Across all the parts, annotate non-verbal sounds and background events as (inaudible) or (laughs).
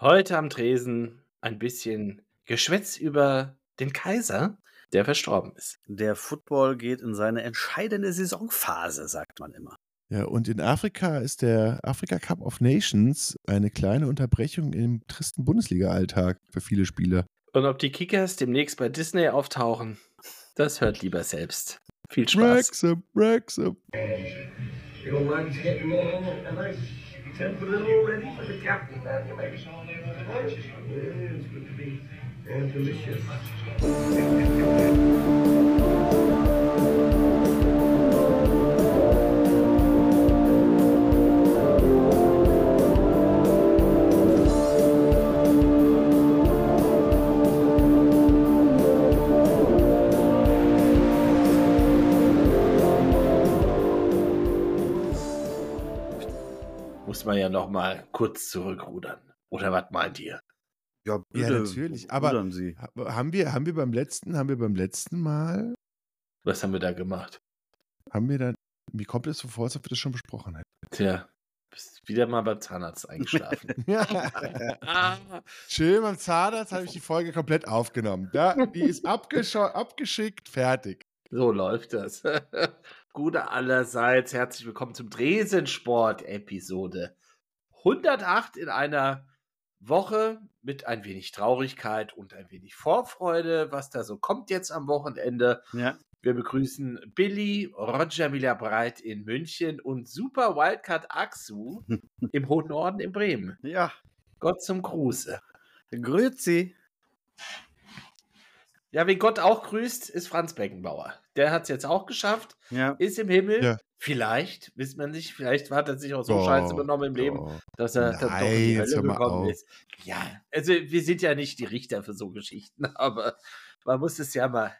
Heute am Tresen ein bisschen Geschwätz über den Kaiser, der verstorben ist. Der Football geht in seine entscheidende Saisonphase, sagt man immer. Ja, und in Afrika ist der Afrika Cup of Nations eine kleine Unterbrechung im tristen Bundesliga-Alltag für viele Spieler. Und ob die Kickers demnächst bei Disney auftauchen, das hört lieber selbst. Viel Spaß. Wrexham, Wrexham. Getting a Except a little already for the captain and the mate. Yeah, it's good to be and delicious. (laughs) Muss man ja noch mal kurz zurückrudern. Oder was meint ihr? Ja, Ja, natürlich. Aber haben wir, haben wir beim letzten, haben wir beim letzten Mal, Was haben wir da gemacht? haben wir dann, mir kommt es so vor, als ob wir das schon besprochen hätten. Tja, bist wieder mal beim Zahnarzt eingeschlafen. (laughs) Ja. (laughs) Schön, beim Zahnarzt habe ich die Folge komplett aufgenommen. Da, die ist abgeschickt, fertig. so läuft das. (laughs) Gute allerseits. Herzlich willkommen zum Dresensport-Episode 108 in einer Woche mit ein wenig Traurigkeit und ein wenig Vorfreude, was da so kommt jetzt am Wochenende. Ja. Wir begrüßen Billy, Roger Miller Breit in München und Super Wildcard Axu (laughs) im hohen Norden in Bremen. Ja. Gott zum Gruße. Grüezi. Ja, wen Gott auch grüßt, ist Franz Beckenbauer. Der hat es jetzt auch geschafft, Ja. ist im Himmel. Ja. Vielleicht, wisst man nicht, vielleicht hat er sich auch so Doch, scheiße benommen im Leben, dass er dann doch in die Hölle gekommen auf. ist. Ja, also wir sind ja nicht die Richter für so Geschichten, (laughs) aber man muss es ja mal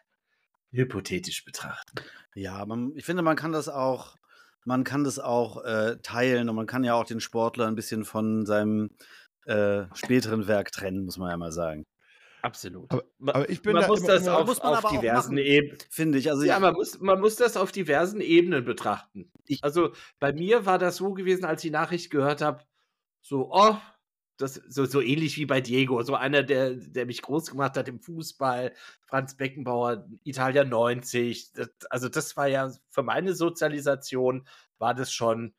hypothetisch betrachten. Ja, man, ich finde, man kann das auch, man kann das auch äh, teilen und man kann ja auch den Sportler ein bisschen von seinem äh, späteren Werk trennen, muss man ja mal sagen. Absolut. Aber- aber ich bin man da muss das auf, Muss man auf diversen. Ebenen. Finde ich. Also Ja, ich, man muss, man muss das auf diversen Ebenen betrachten. Ich- also bei mir war das so gewesen, als ich die Nachricht gehört habe, so, oh, das, so, so ähnlich wie bei Diego, so einer, der, der mich groß gemacht hat im Fußball, Franz Beckenbauer, Italia 90. Das, also das war ja für meine Sozialisation, war das schon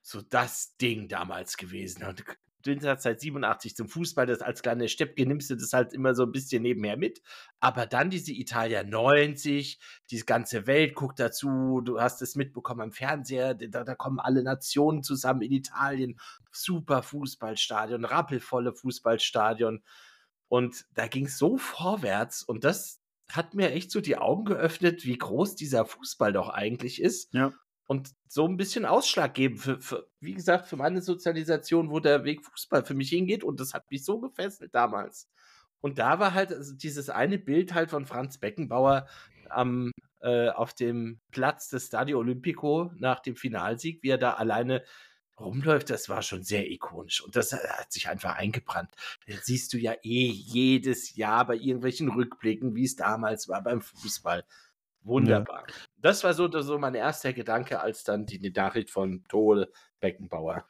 so das Ding damals gewesen. Und bist halt seit 87 zum Fußball, das als kleine Steppke nimmst du das halt immer so ein bisschen nebenher mit. Aber dann diese Italia 90, die ganze Welt guckt dazu, du hast es mitbekommen am Fernseher, da, da kommen alle Nationen zusammen in Italien, super Fußballstadion, rappelvolle Fußballstadion. Und da ging es so vorwärts und das hat mir echt so die Augen geöffnet, wie groß dieser Fußball doch eigentlich ist. Ja. Und so ein bisschen ausschlaggebend für, für, wie gesagt, für meine Sozialisation, wo der Weg Fußball für mich hingeht. Und das hat mich so gefesselt damals. Und da war halt also dieses eine Bild halt von Franz Beckenbauer am, äh, auf dem Platz des Stadio Olimpico nach dem Finalsieg, wie er da alleine rumläuft, das war schon sehr ikonisch. Und das hat sich einfach eingebrannt. Das siehst du ja eh jedes Jahr bei irgendwelchen Rückblicken, wie es damals war beim Fußball. Wunderbar. Das war so, so mein erster Gedanke, als dann die Nachricht von Tode Beckenbauer.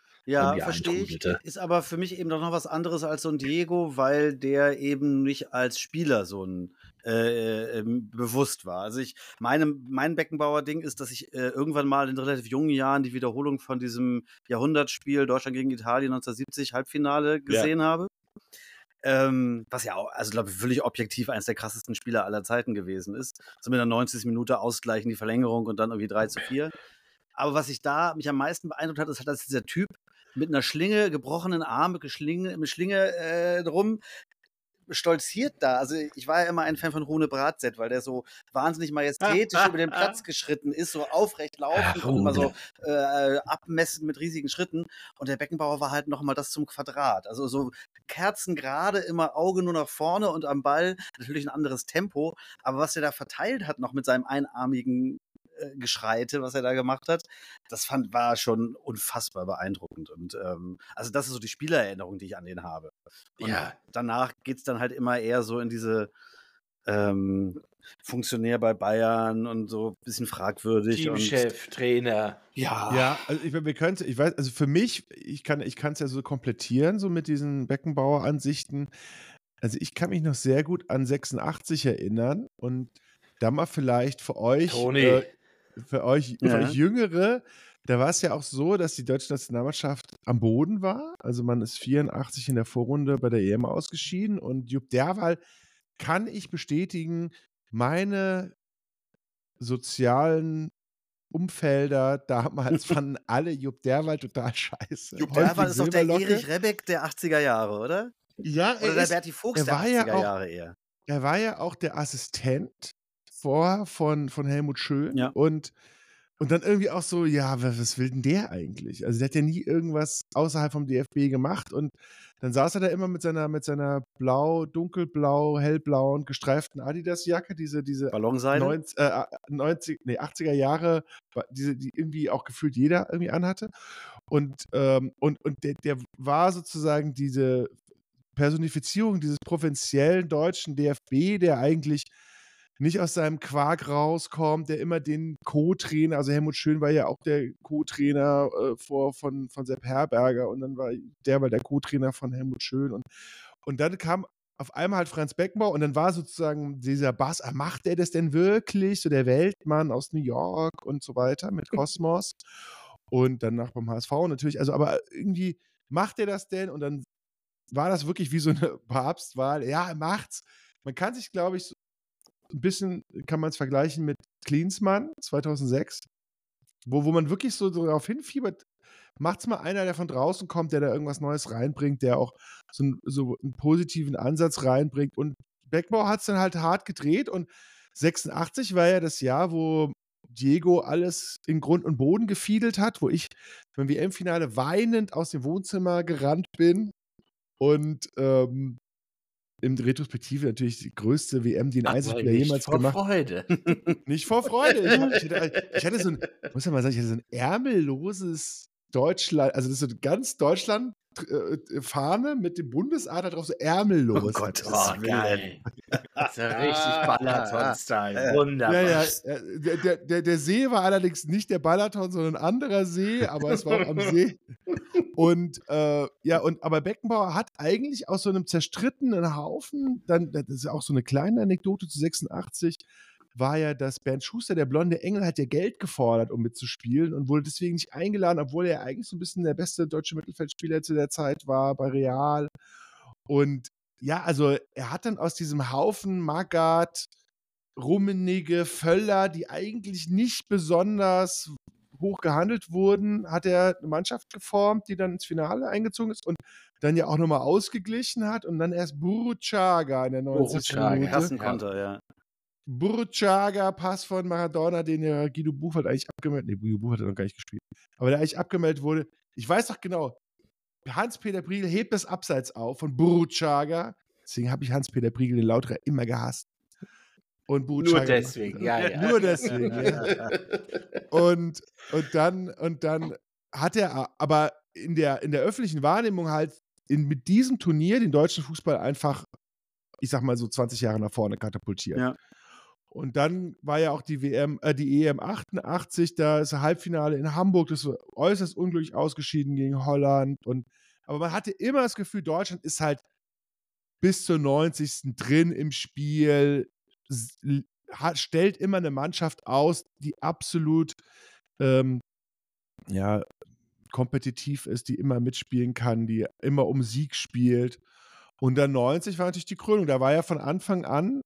ja, verstehe ich. Ist aber für mich eben doch noch was anderes als so ein Diego, weil der eben nicht als Spieler so ein äh, ähm, bewusst war. Also ich, meine, mein Beckenbauer-Ding ist, dass ich äh, irgendwann mal in relativ jungen Jahren die Wiederholung von diesem Jahrhundertspiel Deutschland gegen Italien 1970 Halbfinale gesehen habe. Ähm, was ja auch, also glaube ich, völlig objektiv eines der krassesten Spieler aller Zeiten gewesen ist. So mit einer 90. Minute ausgleichen, die Verlängerung und dann irgendwie 3 zu 4. Aber was ich da mich am meisten beeindruckt hat, ist halt, dass dieser Typ mit einer Schlinge, gebrochenen Arm, mit Schlinge, mit Schlinge äh, drum, stolziert da. Also ich war ja immer ein Fan von Rune Bratzett, weil der so wahnsinnig majestätisch über den (laughs) Platz geschritten ist, so aufrecht laufend Ja, und immer so äh, abmessen mit riesigen Schritten. Und der Beckenbauer war halt nochmal das zum Quadrat. Also so kerzengerade, immer Auge nur nach vorne und am Ball natürlich ein anderes Tempo. Aber was er da verteilt hat noch mit seinem einarmigen Geschreite, was er da gemacht hat, das fand, war schon unfassbar beeindruckend. Und ähm, also das ist so die Spielererinnerung, die ich an den habe. Und Ja. danach geht es dann halt immer eher so in diese, ähm, Funktionär bei Bayern und so ein bisschen fragwürdig. Und, Teamchef, Trainer. ja, Ja, also ich, wir können ich weiß, also für mich, ich kann ich es ja so komplettieren, so mit diesen Beckenbauer-Ansichten. Also ich kann mich noch sehr gut an 86 erinnern und da mal vielleicht für euch, Toni. äh, für euch, für Ja. euch Jüngere, da war es ja auch so, dass die deutsche Nationalmannschaft am Boden war. Also man ist 84 in der Vorrunde bei der EM ausgeschieden und Jupp Derwal kann ich bestätigen, meine sozialen Umfelder (laughs) damals fanden alle Jupp Derwal total scheiße. Jupp Häufig Derwal ist doch der. Erich Rebeck der 80er Jahre, oder? Ja, Oder er, der ist, Berti Fuchs er der war 80er ja auch- Jahre eher. er war ja auch der Assistent vorher von, von Helmut Schön Ja. und, und dann irgendwie auch so, ja, wa- was will denn der eigentlich? Also der hat ja nie irgendwas außerhalb vom DFB gemacht und dann saß er da immer mit seiner, mit seiner blau, dunkelblau, hellblauen, gestreiften Adidas-Jacke, diese, diese Ballonseide? 90, äh, 90, nee, 80er Jahre, diese, die irgendwie auch gefühlt jeder irgendwie anhatte. Und, ähm, und, und der, der war sozusagen diese Personifizierung dieses provinziellen deutschen DFB, der eigentlich nicht aus seinem Quark rauskommt, der immer den Co-Trainer, also Helmut Schön war ja auch der Co-Trainer äh, vor, von, von Sepp Herberger und dann war der war der Co-Trainer von Helmut Schön und, und dann kam auf einmal halt Franz Beckenbauer und dann war sozusagen dieser Bass, ah, macht er das denn wirklich? So der Weltmann aus New York und so weiter mit (laughs) Kosmos und danach beim HSV natürlich, also aber irgendwie macht er das denn und dann war das wirklich wie so eine (laughs) Papstwahl. Ja, er macht's. Man kann sich, glaube ich, so ein bisschen, kann man es vergleichen mit Klinsmann 2006, wo, wo man wirklich so darauf hinfiebert, macht's mal einer, der von draußen kommt, der da irgendwas Neues reinbringt, der auch so, ein, so einen positiven Ansatz reinbringt. Und Beckbauer hat es dann halt hart gedreht und 86 war ja das Jahr, wo Diego alles in Grund und Boden gefiedelt hat, wo ich beim WM-Finale weinend aus dem Wohnzimmer gerannt bin und ähm, in Retrospektive natürlich die größte WM, die ein Aber Einzelspieler nicht jemals vor gemacht Freude. (laughs) Nicht vor Freude. Ich, hatte, ich hatte so ein, muss ja mal sagen, ich hatte so ein ärmelloses Deutschland, also das ist so ganz Deutschland Fahne mit dem Bundesadler drauf, so ärmellos. Oh Gott, Oh, was will geil. Das ist ja richtig Balaton-Style. Ja, Wunderbar. Ja, ja, äh, der, der, der, der See war allerdings nicht der Balaton, sondern ein anderer See, aber es war auch am See. Und äh, ja, und aber Beckenbauer hat eigentlich aus so einem zerstrittenen Haufen, dann, das ist ja auch so eine kleine Anekdote zu 86, war ja, dass Bernd Schuster, der blonde Engel, hat ja Geld gefordert, um mitzuspielen und wurde deswegen nicht eingeladen, obwohl er eigentlich so ein bisschen der beste deutsche Mittelfeldspieler zu der Zeit war bei Real. Und ja, also er hat dann aus diesem Haufen Magath, Rummenigge, Völler, die eigentlich nicht besonders hoch gehandelt wurden, hat er eine Mannschaft geformt, die dann ins Finale eingezogen ist und dann ja auch nochmal ausgeglichen hat und dann erst Burchaga in der 90. Burruchaga, Minute. Kassenkonter, ja. Burchaga, Pass von Maradona, den ja Guido Buchwald eigentlich abgemeldet, nee, Guido Buchwald hat noch gar nicht gespielt, aber der eigentlich abgemeldet wurde. Ich weiß doch genau, Hans-Peter Briegel hebt das Abseits auf von Burchaga, deswegen habe ich Hans-Peter Briegel den Lauterer immer gehasst. Und Nur Burchaga macht- deswegen, ja, ja. Nur deswegen, ja. Und, und dann, und dann hat er aber in der, in der öffentlichen Wahrnehmung halt in, mit diesem Turnier den deutschen Fußball einfach, ich sag mal so 20 Jahre nach vorne katapultiert. Ja. Und dann war ja auch die WM, äh, die EM 88, da ist Halbfinale in Hamburg, das war äußerst unglücklich ausgeschieden gegen Holland. Und, aber man hatte immer das Gefühl, Deutschland ist halt bis zur 90. drin im Spiel, hat, stellt immer eine Mannschaft aus, die absolut ähm, ja, kompetitiv ist, die immer mitspielen kann, die immer um Sieg spielt. Und dann 90 war natürlich die Krönung. Da war ja von Anfang an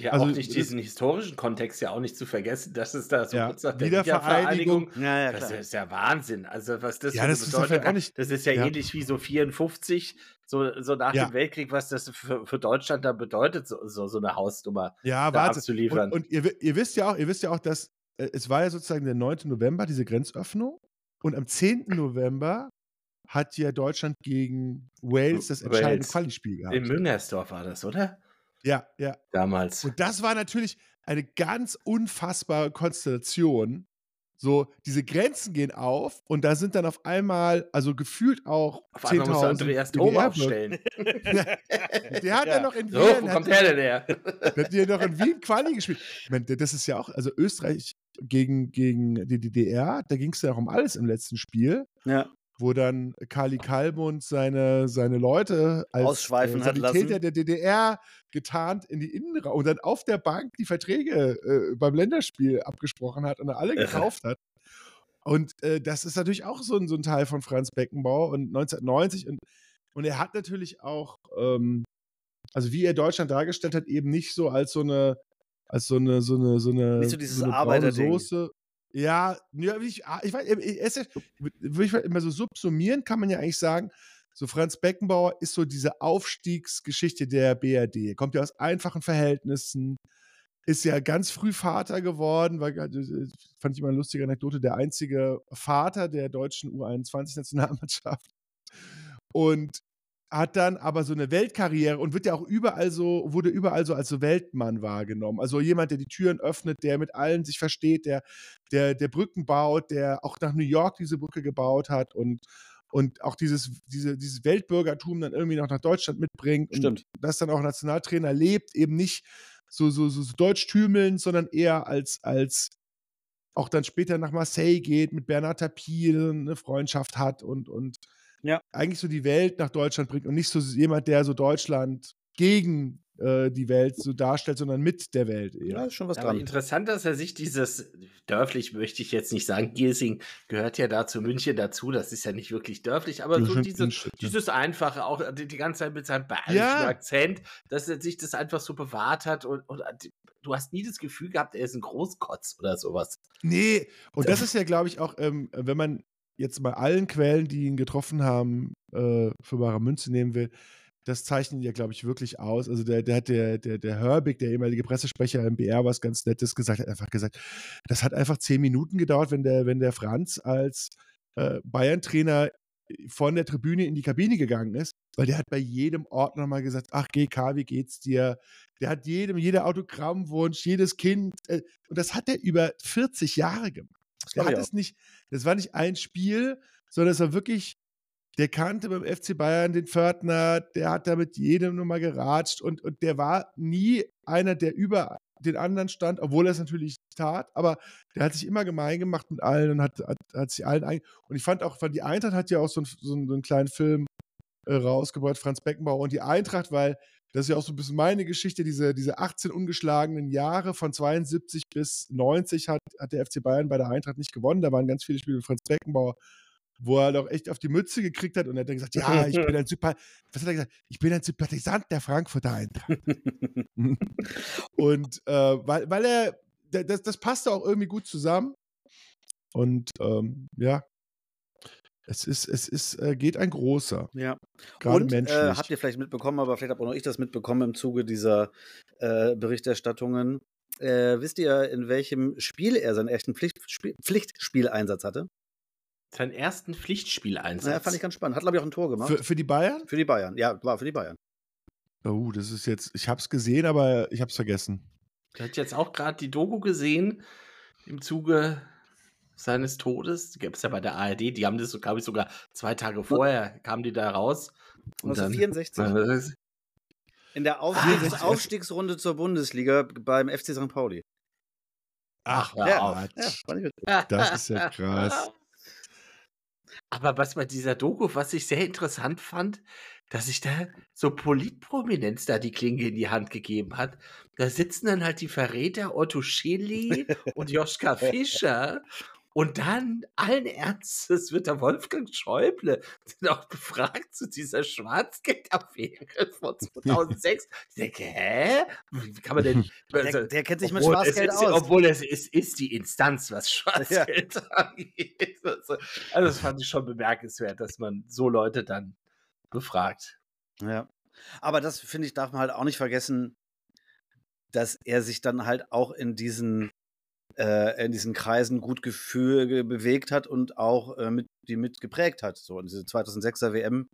Ja, Also, auch nicht diesen historischen Kontext ja auch nicht zu vergessen, dass es da so Ja, kurz nach der Wiedervereinigung. Wiedervereinigung Ja, ja, Das ist ja Wahnsinn. Also, was das Ja, das ist Bedeutung auch hat. nicht- Das ist ja, ja. ähnlich wie so 54, so, so nach Ja. dem Weltkrieg, was das für, für Deutschland da bedeutet, so, so, so eine Hausnummer. Ja, da warte. abzuliefern. Und, und ihr, ihr wisst ja auch, ihr wisst ja auch, dass äh, es war ja sozusagen der 9. November, diese Grenzöffnung. Und am 10. November hat ja Deutschland gegen Wales das entscheidende Wales. Quali-Spiel gehabt. In Müngersdorf war das, oder? Ja, ja. Damals. Und das war natürlich eine ganz unfassbare Konstellation. So, diese Grenzen gehen auf und da sind dann auf einmal, also gefühlt auch Auf einmal muss 10.000 Andreas Dom aufstellen. (laughs) Der hat ja, Ja. noch in So, Wien, wo kommt der- der denn her? (laughs) der hat ja noch in Wien Quali gespielt. Ich meine, das ist ja auch, also Österreich gegen, gegen die DDR, da ging es ja auch um alles im letzten Spiel, Ja. Wo dann Kali Kalmund seine, seine Leute als Ausschweifen äh, Sanitäter der DDR getarnt in die Innenraum und dann auf der Bank die Verträge äh, beim Länderspiel abgesprochen hat und alle (laughs) gekauft hat. Und äh, das ist natürlich auch so ein, so ein Teil von Franz Beckenbauer und 1990 und, und er hat natürlich auch, ähm, also wie er Deutschland dargestellt hat, eben nicht so als so eine, als so eine, so eine, so eine, Nicht so dieses eine braune. Soße. Ja, ja, ich, ich weiß, er ist ja, würde ich mal immer so subsumieren, kann man ja eigentlich sagen, so Franz Beckenbauer ist so diese Aufstiegsgeschichte der BRD. Kommt ja aus einfachen Verhältnissen, ist ja ganz früh Vater geworden, weil äh, fand ich immer eine lustige Anekdote, der einzige Vater der deutschen U21-Nationalmannschaft. Und hat dann aber so eine Weltkarriere und wird ja auch überall so, wurde überall so als so Weltmann wahrgenommen. Also jemand, der die Türen öffnet, der mit allen sich versteht, der, der, der Brücken baut, der auch nach New York diese Brücke gebaut hat und, und auch dieses, diese, dieses Weltbürgertum dann irgendwie noch nach Deutschland mitbringt und Stimmt. das dann auch Nationaltrainer lebt, eben nicht so, so, so, so deutschtümelnd, sondern eher als, als auch dann später nach Marseille geht, mit Bernard Tapie eine Freundschaft hat und, und Ja. eigentlich so die Welt nach Deutschland bringt und nicht so jemand, der so Deutschland gegen äh, die Welt so darstellt, sondern mit der Welt eher. Ja, ist schon was Aber dran. interessant, dass er sich dieses, dörflich möchte ich jetzt nicht sagen, Giersing gehört ja da zu München dazu, das ist ja nicht wirklich dörflich, aber so dieses, dieses Einfache, auch die, die ganze Zeit mit seinem bayerischen Ja. Akzent, dass er sich das einfach so bewahrt hat und, und du hast nie das Gefühl gehabt, er ist ein Großkotz oder sowas. Nee, und das ist ja, glaube ich, auch, ähm, wenn man jetzt mal allen Quellen, die ihn getroffen haben, äh, für bare Münze nehmen will, das zeichnet ja, glaube ich, wirklich aus. Also der, der hat der, der, der Herbig, der ehemalige Pressesprecher im BR, was ganz Nettes gesagt, hat einfach gesagt, das hat einfach zehn Minuten gedauert, wenn der, wenn der Franz als äh, Bayern-Trainer von der Tribüne in die Kabine gegangen ist, weil der hat bei jedem Ort nochmal gesagt, ach GK, wie geht's dir? Der hat jedem, jeder Autogrammwunsch, jedes Kind, äh, und das hat er über 40 Jahre gemacht. Der hat es nicht, das war nicht ein Spiel, sondern es war wirklich, der kannte beim FC Bayern den Pförtner, der hat da mit jedem nochmal geratscht und, und der war nie einer, der über den anderen stand, obwohl er es natürlich tat, aber der hat sich immer gemein gemacht mit allen und hat, hat, hat sich allen ein. Und ich fand auch, weil die Eintracht hat ja auch so, ein, so, einen, so einen kleinen Film äh, rausgebracht, Franz Beckenbauer und die Eintracht, weil das ist ja auch so ein bisschen meine Geschichte, diese, diese 18 ungeschlagenen Jahre von 72 bis 90 hat, hat der FC Bayern bei der Eintracht nicht gewonnen. Da waren ganz viele Spiele mit Franz Beckenbauer, wo er doch echt auf die Mütze gekriegt hat und er hat dann gesagt, ja, ich bin ein Sympath was hat er gesagt? Ich bin ein Sympathisant der Frankfurter Eintracht. (laughs) und äh, weil, weil er, da- das, das passte auch irgendwie gut zusammen. Und ähm, ja, es ist, es ist, äh, geht ein großer, Ja. gerade Und menschlich. äh, habt ihr vielleicht mitbekommen, aber vielleicht habe auch noch ich das mitbekommen im Zuge dieser äh, Berichterstattungen. Äh, wisst ihr, in welchem Spiel er seinen ersten Pflichtspiel, Pflichtspieleinsatz hatte? Seinen ersten Pflichtspieleinsatz. Ja, fand ich ganz spannend. Hat, glaube ich, auch ein Tor gemacht. für, für die Bayern? Für die Bayern. Ja, war für die Bayern. Oh, das ist jetzt, ich hab's gesehen, aber ich hab's vergessen. Ich hatte jetzt auch gerade die Doku gesehen im Zuge seines Todes. Die gab es ja bei der ARD. Die haben das, glaube ich, sogar zwei Tage vorher kamen die da raus. Und dann, 1964. Äh, In der Aufstiegs 64. Aufstiegsrunde zur Bundesliga beim FC St. Pauli. Ach, Ja. Ja, gut. Das ist ja krass. Aber was bei dieser Doku, was ich sehr interessant fand, dass sich da so Politprominenz da die Klinge in die Hand gegeben hat. Da sitzen dann halt die Verräter Otto Schilly (laughs) und Joschka Fischer. Und dann allen Ernstes wird der Wolfgang Schäuble dann auch befragt zu dieser Schwarzgeldaffäre von 2006. Ich denke, hä? Wie kann man denn... (laughs) Der, der kennt sich mit Schwarzgeld ist, aus. Obwohl es ist, ist die Instanz, was Schwarzgeld (laughs) angeht. Also, also das fand ich schon bemerkenswert, dass man so Leute dann befragt. Ja. Aber das, finde ich, darf man halt auch nicht vergessen, dass er sich dann halt auch in diesen, äh, in diesen Kreisen gut gefühl, ge- bewegt hat und auch äh, mit, die mit geprägt hat. So, und diese 2006er WM,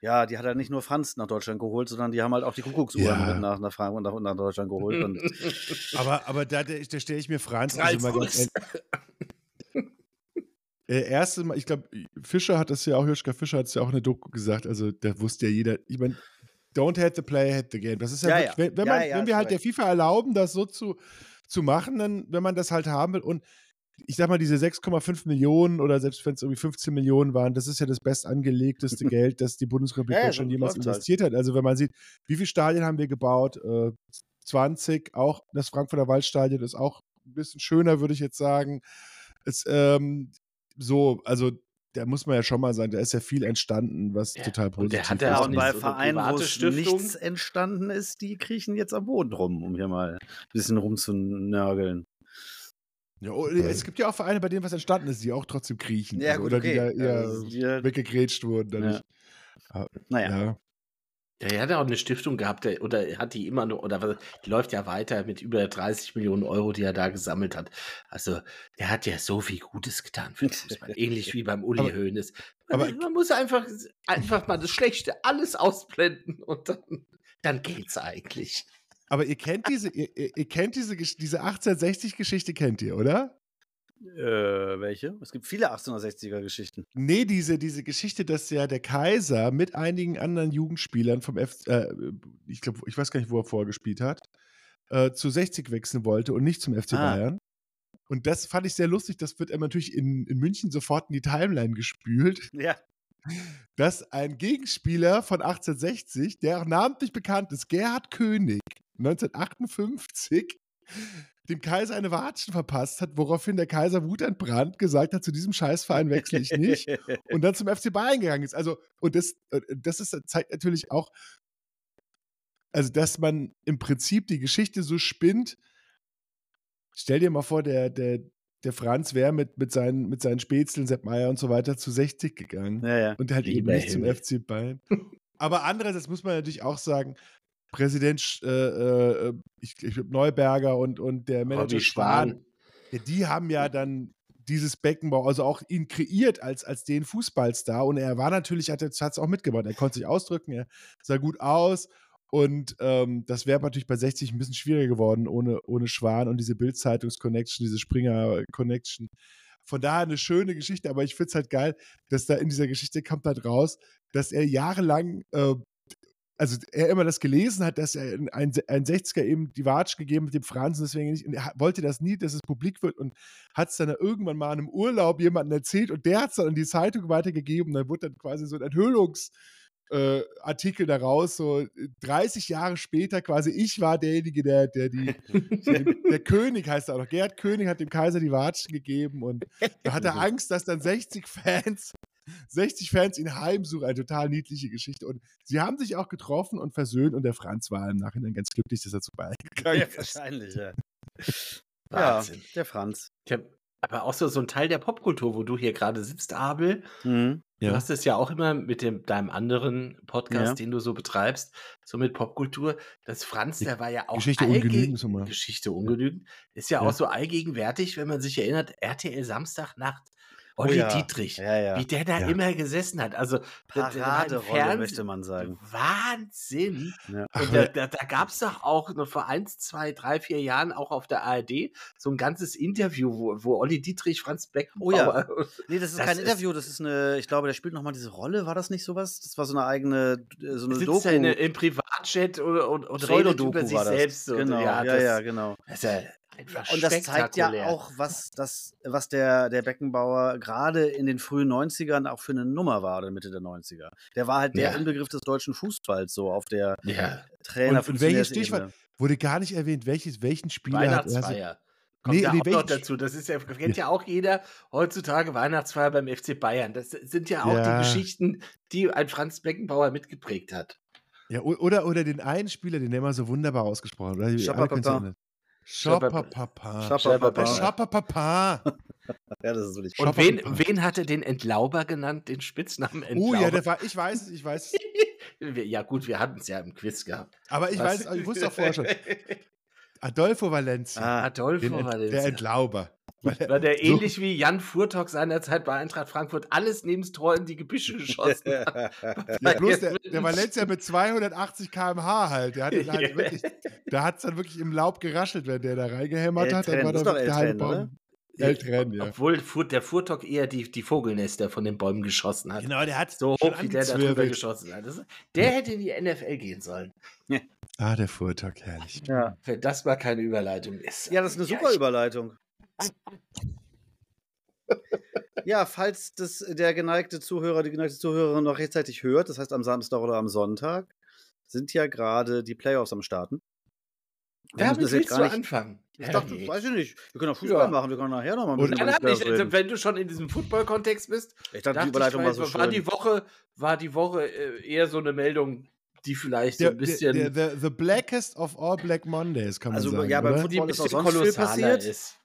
ja, die hat er nicht nur Franz nach Deutschland geholt, sondern die haben halt auch die Kuckucksuhren Ja. mit nach, nach Frankfurt und nach, nach Deutschland geholt. Und (laughs) Aber, aber da, da, stelle ich mir Franz, Als also mal ganz (laughs) Äh, erste Mal, ich glaube, Fischer hat das ja auch, Joschka Fischer hat es ja auch in der Doku gesagt, also da wusste ja jeder, ich meine, don't have the play, have the game. Das ist ja, Ja, wirklich, ja. wenn, wenn, Ja, man, ja, wenn wir halt der korrekt. FIFA erlauben, das so zu, zu machen, dann, wenn man das halt haben will und ich sag mal, diese 6,5 Millionen oder selbst wenn es irgendwie 15 Millionen waren, das ist ja das (laughs) bestangelegteste Geld, das die Bundesrepublik Ja, so jemals halt. investiert hat. Also wenn man sieht, wie viele Stadien haben wir gebaut, äh, 20, auch das Frankfurter Waldstadion ist auch ein bisschen schöner, würde ich jetzt sagen. Es, ähm, so, also da muss man ja schon mal sagen, da ist ja viel entstanden, was Ja, total und der positiv hat ja Ja, auch ist. bei so eine Vereinen, wo nichts entstanden ist, die kriechen jetzt am Boden rum, um hier mal ein bisschen rumzunörgeln. Ja, oh, es gibt ja auch Vereine, bei denen was entstanden ist, die auch trotzdem kriechen. Ja, also, gut, oder okay. die da eher Also, weggegrätscht wurden. Dadurch. Naja. Ja. Ja, er hat ja auch eine Stiftung gehabt, der, oder hat die immer noch, oder was, die läuft ja weiter mit über 30 Millionen Euro, die er da gesammelt hat. Also, der hat ja so viel Gutes getan für den Fußball. (laughs) Ähnlich wie beim Uli Aber- Hoeneß. aber- Man, man muss einfach, einfach mal das Schlechte alles ausblenden und dann, dann geht's eigentlich. Aber ihr kennt diese, ihr, ihr kennt diese, diese 1860-Geschichte, kennt ihr, oder? Äh, welche? Es gibt viele 1860er-Geschichten. Nee, diese, diese Geschichte, dass ja der Kaiser mit einigen anderen Jugendspielern vom F, äh, ich glaube, ich weiß gar nicht, wo er vorher gespielt hat, äh, zu 60 wechseln wollte und nicht zum FC Ah. Bayern. Und das fand ich sehr lustig. Das wird immer natürlich in, in München sofort in die Timeline gespült, (laughs) Ja. dass ein Gegenspieler von 1860, der auch namentlich bekannt ist, Gerhard König, 1958, dem Kaiser eine Watschen verpasst hat, woraufhin der Kaiser wutentbrannt gesagt hat, zu diesem Scheißverein wechsle ich nicht (laughs) und dann zum FC Bayern gegangen ist. Also, und das, äh, das ist, zeigt natürlich auch, also, dass man im Prinzip die Geschichte so spinnt. Stell dir mal vor, der, der, der Franz wäre mit, mit, seinen, mit seinen Spätzeln, Sepp Meier und so weiter zu 60 gegangen ja, ja. und halt eben nicht zum Himmel. FC Bayern. Aber andererseits muss man natürlich auch sagen, Präsident äh, äh, ich, ich glaub, Neuberger und, und der Manager Spahn, Schwan. ja, die haben ja dann dieses Beckenbau, also auch ihn kreiert als, als den Fußballstar. Und er war natürlich, hat es auch mitgebracht. Er konnte sich ausdrücken, er sah gut aus. Und ähm, das wäre natürlich bei 60 ein bisschen schwieriger geworden ohne, ohne Schwan und diese Bild-Zeitungs-Connection, diese Springer-Connection. Von daher eine schöne Geschichte, aber ich finde es halt geil, dass da in dieser Geschichte kommt halt raus, dass er jahrelang, äh, also er immer das gelesen hat, dass er ein, ein 60er eben die Watsch gegeben mit dem Franzen, deswegen nicht, und er wollte das nie, dass es publik wird und hat es dann irgendwann mal in einem Urlaub jemandem erzählt und der hat es dann an die Zeitung weitergegeben. Dann wurde dann quasi so ein Enthüllungs- äh, Artikel daraus, so äh, 30 Jahre später quasi, ich war derjenige, der, der die, (laughs) der, der König heißt er auch noch, Gerhard König hat dem Kaiser die Watschen gegeben und da hat er (laughs) Angst, dass dann 60 Fans, 60 Fans ihn heimsuchen, eine total niedliche Geschichte und sie haben sich auch getroffen und versöhnt und der Franz war im Nachhinein ganz glücklich, dass er zu beigegangen ja, ist. wahrscheinlich, ja. (laughs) Wahnsinn. Ja, der Franz. Tja, aber auch so, so ein Teil der Popkultur, wo du hier gerade sitzt, Abel. Mhm. Du Ja. hast es ja auch immer mit dem, deinem anderen Podcast, Ja. den du so betreibst, so mit Popkultur. Das Franz, der war ja auch Geschichte ungenügend. Geschichte ungenügend. Ist ja, Ja. auch so allgegenwärtig, wenn man sich erinnert, RTL Samstagnacht, Oh Olli ja. Dietrich, Ja, ja. wie der da immer gesessen hat. Also, Paraderolle, möchte man sagen. Wahnsinn. Und da, da, da gab es doch auch noch vor eins, zwei, drei, vier Jahren auch auf der ARD so ein ganzes Interview, wo, wo Olli Dietrich, Franz Beckenbauer. Oh ja. Nee, das ist Das kein ist- Interview, das ist eine, ich glaube, der spielt nochmal diese Rolle, war das nicht sowas? Das war so eine eigene, äh, so eine Doku. in, im Privatjet und, und, und redet über sich selbst. Genau, ja, das, ja, genau. Das ist ja Und das zeigt ja auch, was, das, was der, der Beckenbauer gerade in den frühen 90ern auch für eine Nummer war, oder Mitte der 90er. Der war halt der Ja. Inbegriff des deutschen Fußballs, so auf der Ja, Trainer Und- und welches Stichwort? Wurde gar nicht erwähnt, welches, welchen Spieler hat er so- Weihnachtsfeier. Kommt Nee, ja nee, auch noch dazu. Das ist ja, kennt ja auch jeder heutzutage Weihnachtsfeier beim FC Bayern. Das sind ja auch Ja. die Geschichten, die ein Franz Beckenbauer mitgeprägt hat. Ja, oder, oder den einen Spieler, den der immer so wunderbar ausgesprochen hat. Schopperpapa. Schapperpapa. Schapperpapa. Ja, das ist wirklich Und wen, wen hat er den Entlauber genannt, den Spitznamen Entlauber? Oh ja, der war, ich weiß es, ich weiß (laughs) ja gut, wir hatten es ja im Quiz gehabt. Aber ich Was? weiß, ich wusste auch vorher schon. (laughs) Adolfo Valencia. Ah, Adolfo den Valencia. der Entlauber. Weil er- War der (laughs) so- ähnlich wie Jan Furtok seinerzeit bei Eintracht Frankfurt alles neben das Tor in die Gebüsche (laughs) geschossen hat. Ja, bloß der, der Valencia mit 280 km/h halt. Der hat ihn halt Ja. wirklich, da hat es dann wirklich im Laub geraschelt, wenn der da reingehämmert hat. Dann war das da ist der halbe? Baum. Eltern, ja. Obwohl der Furtok eher die, die Vogelnester von den Bäumen geschossen hat. Genau, der hat So hoch wie der da drüber angezwirbelt. geschossen hat. Das, der hätte in die NFL gehen sollen. Ah, der Furtok, herrlich. Ja. Wenn das mal keine Überleitung ist. Ja, das ist eine super ich- Überleitung. (laughs) Ja, falls das der geneigte Zuhörer, die geneigte Zuhörerin noch rechtzeitig hört, das heißt am Samstag oder am Sonntag, sind ja gerade die Playoffs am Starten. Wir Damit das jetzt willst gar du nicht- anfangen. Ich dachte, Herrlich. weiß ich nicht. Wir können auch Fußball Ja. machen, wir können nachher noch mal ein bisschen die ich, also, reden. wenn du schon in diesem Football-Kontext bist, Ich dachte, die Überleitung ich, war so war schön. die Woche, war die Woche äh, eher so eine Meldung, die vielleicht so ein bisschen, der, der, the blackest of all Black Mondays, kann man Also, sagen. ja, beim Football ist auch sonst viel kolossaler passiert. ist.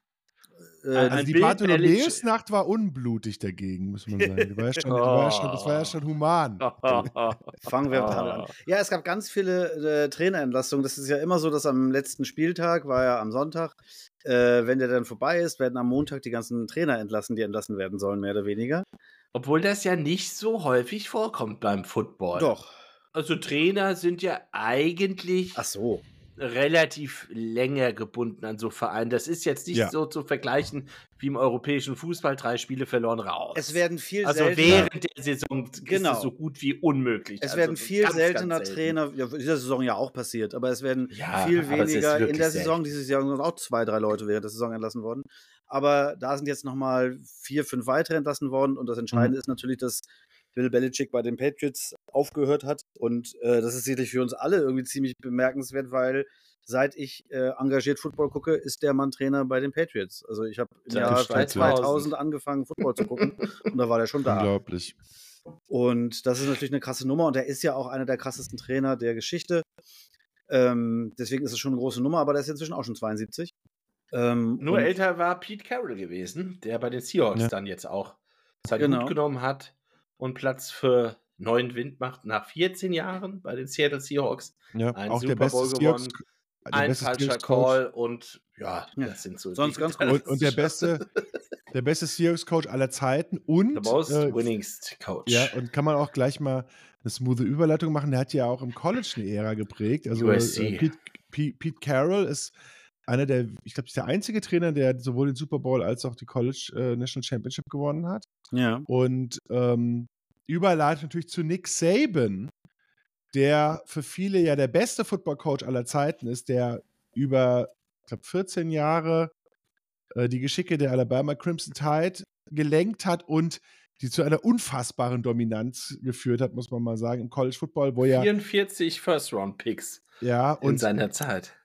Äh, ein Also die Bill Bartholomäusnacht war unblutig dagegen, muss man sagen. Die war ja schon, die war ja schon, das war ja schon human. (laughs) Fangen wir damit an. (laughs) Ja, es gab ganz viele äh, Trainerentlassungen. Das ist ja immer so, dass am letzten Spieltag, war ja am Sonntag, äh, wenn der dann vorbei ist, werden am Montag die ganzen Trainer entlassen, die entlassen werden sollen, mehr oder weniger. Obwohl das ja nicht so häufig vorkommt beim Football. Doch. Also Trainer sind ja eigentlich Ach so. Relativ länger gebunden an so Vereinen. Das ist jetzt nicht Ja. so zu vergleichen wie im europäischen Fußball, drei Spiele verloren raus. Es werden viel also seltener. während der Saison Genau. ist es so gut wie unmöglich. Es also werden viel ganz, seltener ganz selten. Trainer, ja, in dieser Saison ja auch passiert, aber es werden Ja, viel weniger in der selten. Saison. Diese Saison sind auch zwei, drei Leute während der Saison entlassen worden. Aber da sind jetzt nochmal vier, fünf weitere entlassen worden. Und das Entscheidende Mhm. ist natürlich, dass Bill Belichick bei den Patriots aufgehört hat. Und äh, das ist sicherlich für uns alle irgendwie ziemlich bemerkenswert, weil seit ich äh, engagiert Football gucke, ist der Mann Trainer bei den Patriots. Also ich habe im Seit Jahr 2000. 2000 angefangen, Football zu gucken. und da war der schon da. Unglaublich. Und das ist natürlich eine krasse Nummer und er ist ja auch einer der krassesten Trainer der Geschichte. Ähm, deswegen ist es schon eine große Nummer, aber der ist inzwischen auch schon 72. Ähm, Nur älter war Pete Carroll gewesen, der bei den Seahawks Ja. dann jetzt auch seinen Genau. Hut genommen hat und Platz für neuen Wind macht nach 14 Jahren bei den Seattle Seahawks. Ja, Ein auch der Super beste Bowl Seahawks, gewonnen, der Ein beste falscher Seahawks-Coach. Call und ja, Ja. das sind so Sonst die- ganz gut. Und, und der (laughs) beste, der beste Seahawks-Coach aller Zeiten und The most äh, winningst Coach. Ja, und kann man auch gleich mal eine smooth Überleitung machen. Der hat ja auch im College eine Ära geprägt. Also USC. äh, Pete, Pete, Pete Carroll ist einer der, ich glaube, ist der einzige Trainer, der sowohl den Super Bowl als auch die College äh, National Championship gewonnen hat. ja. Und ähm, Überleitung natürlich zu Nick Saban, der für viele ja der beste Football-Coach aller Zeiten ist, der über, ich glaube, 14 Jahre äh, die Geschicke der Alabama Crimson Tide gelenkt hat und die zu einer unfassbaren Dominanz geführt hat, muss man mal sagen, im College Football, wo ja, 44 First-Round-Picks ja, in seiner Zeit.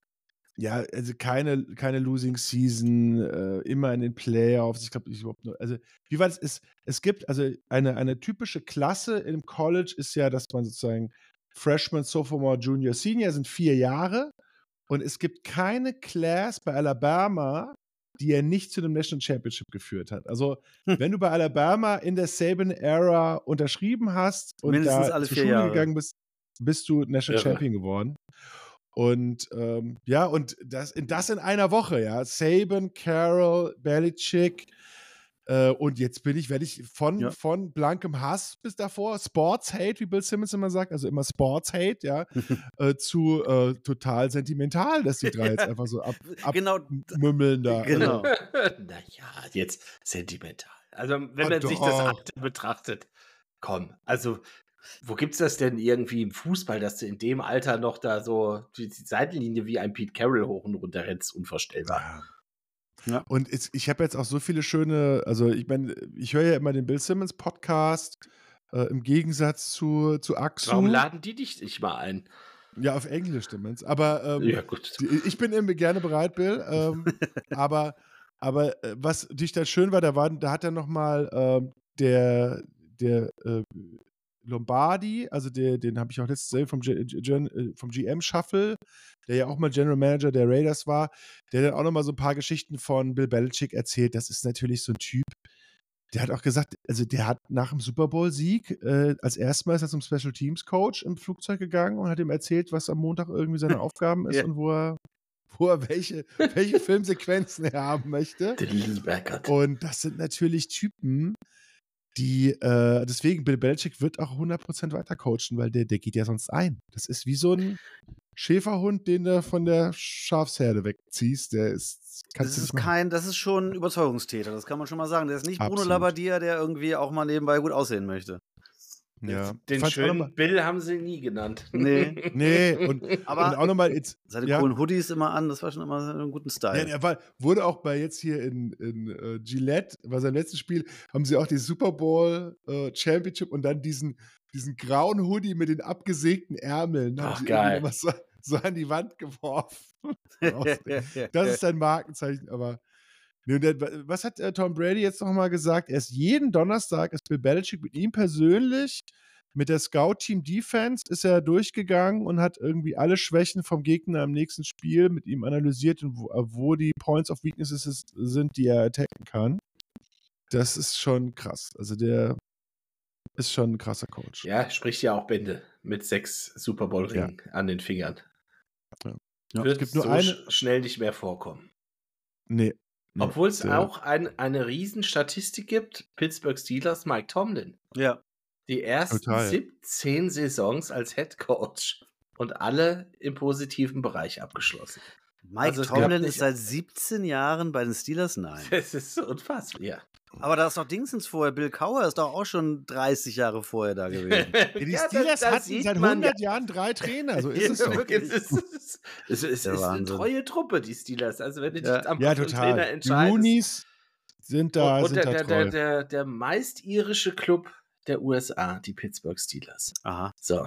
Ja, also keine, keine Losing Season, äh, immer in den Playoffs. Ich glaube, ich überhaupt nur, also wie war das? Es, es gibt, also eine, eine typische Klasse im College ist ja, dass man sozusagen Freshman, Sophomore, Junior, Senior sind vier Jahre und es gibt keine Class bei Alabama, die er nicht zu einem National Championship geführt hat. Also, Hm. wenn du bei Alabama in der Saban-Ära unterschrieben hast und Mindestens da alle zur Schule Jahre. gegangen bist, bist du National Irre. Champion geworden. Und ähm, ja, und das, das in einer Woche, ja. Saban, Carroll, Belichick. Äh, und jetzt bin ich, werde ich von, Ja. von blankem Hass bis davor, Sports Hate, wie Bill Simmons immer sagt, also immer Sports Hate, ja, (laughs) äh, zu äh, total sentimental, dass die drei jetzt einfach so ab, Genau. abmümmeln da. Genau. (laughs) naja, jetzt sentimental. Also, wenn Ah, man sich das. Alter betrachtet, komm, also, wo gibt's das denn irgendwie im Fußball, dass du in dem Alter noch da so die, die Seitenlinie wie ein Pete Carroll hoch und runter rennst? Unvorstellbar. Ja. Ja. Und es, ich habe jetzt auch so viele schöne, also ich meine, ich höre ja immer den Bill Simmons Podcast äh, im Gegensatz zu, zu Axu. Warum laden die dich nicht mal ein? Ja, auf Englisch stimmt's. Aber ähm, ja, gut. die, ich bin immer gerne bereit, Bill. Ähm, (laughs) aber aber äh, was dich da schön war, da, war, da hat er nochmal ähm, der, der äh, Lombardi, also der, den habe ich auch letztes gesehen vom, G, äh, vom GM Shuffle, der ja auch mal General Manager der Raiders war, der dann auch nochmal so ein paar Geschichten von Bill Belichick erzählt. Das ist natürlich so ein Typ, der hat auch gesagt, also der hat nach dem Super Bowl-Sieg äh, als erstmal ist er zum Special Teams Coach im Flugzeug gegangen und hat ihm erzählt, was am Montag irgendwie seine (laughs) Aufgaben ist Ja. und wo er, wo er welche, welche (laughs) Filmsequenzen er haben möchte. Und das sind natürlich Typen, die, äh, deswegen, Bill Belichick wird auch 100% weiter coachen, weil der, der geht ja sonst ein. Das ist wie so ein, Schäferhund, den du von der Schafsherde wegziehst, der ist. Das ist kein, das ist schon ein Überzeugungstäter, das kann man schon mal sagen. Der ist nicht Bruno Absolut. Labbadia, der irgendwie auch mal nebenbei gut aussehen möchte. Ja. Den Fand's schönen mal- Bill haben sie nie genannt. Nee. (laughs) Nee, und, Aber und auch nochmal jetzt. seine ja. coolen Hoodies immer an, das war schon immer einen guten Style. Ja, der war, wurde auch bei jetzt hier in, in äh, Gillette, bei seinem letzten Spiel, haben sie auch die Super Bowl äh, Championship und dann diesen, diesen grauen Hoodie mit den abgesägten Ärmeln. Ach, geil. So, so an die Wand geworfen. (laughs) Das ist sein Markenzeichen, aber. Was hat äh, Tom Brady jetzt nochmal gesagt? Erst jeden Donnerstag ist Bill Belichick mit ihm persönlich, mit der Scout-Team Defense, ist er durchgegangen und hat irgendwie alle Schwächen vom Gegner im nächsten Spiel mit ihm analysiert und wo, äh, wo die Points of Weaknesses sind, die er attacken kann. Das ist schon krass. Also der ist schon ein krasser Coach. Ja, spricht ja auch Bände mit sechs Super Bowl-Ringen an den Fingern. Ja. Ja, Wird es gibt nur so eine- sch- schnell nicht mehr vorkommen. Nee. Obwohl es auch ein, eine Riesenstatistik gibt, Pittsburgh Steelers, Mike Tomlin. ja. Die ersten Total. 17 Saisons als Head Coach und alle im positiven Bereich abgeschlossen. Mike Also Tomlin ist seit 17 Jahren bei den Steelers? Nein. (laughs) Das ist so unfassbar. Ja. Aber da ist doch Dingsens vorher. Bill Cowher ist doch auch schon 30 Jahre vorher da gewesen. (laughs) Ja, die Steelers hatten seit 100 Jahren drei Trainer, so (laughs) ist es Ja, doch. wirklich, Es ist, es ist, es ist eine treue Truppe, die Steelers. Also wenn du dich Ja. am Ja, Trainer total. Die entscheidest. Roonies sind da, und und sind der, da der, treu. der, der, der meist irische Club der USA, die Pittsburgh Steelers. Aha. So.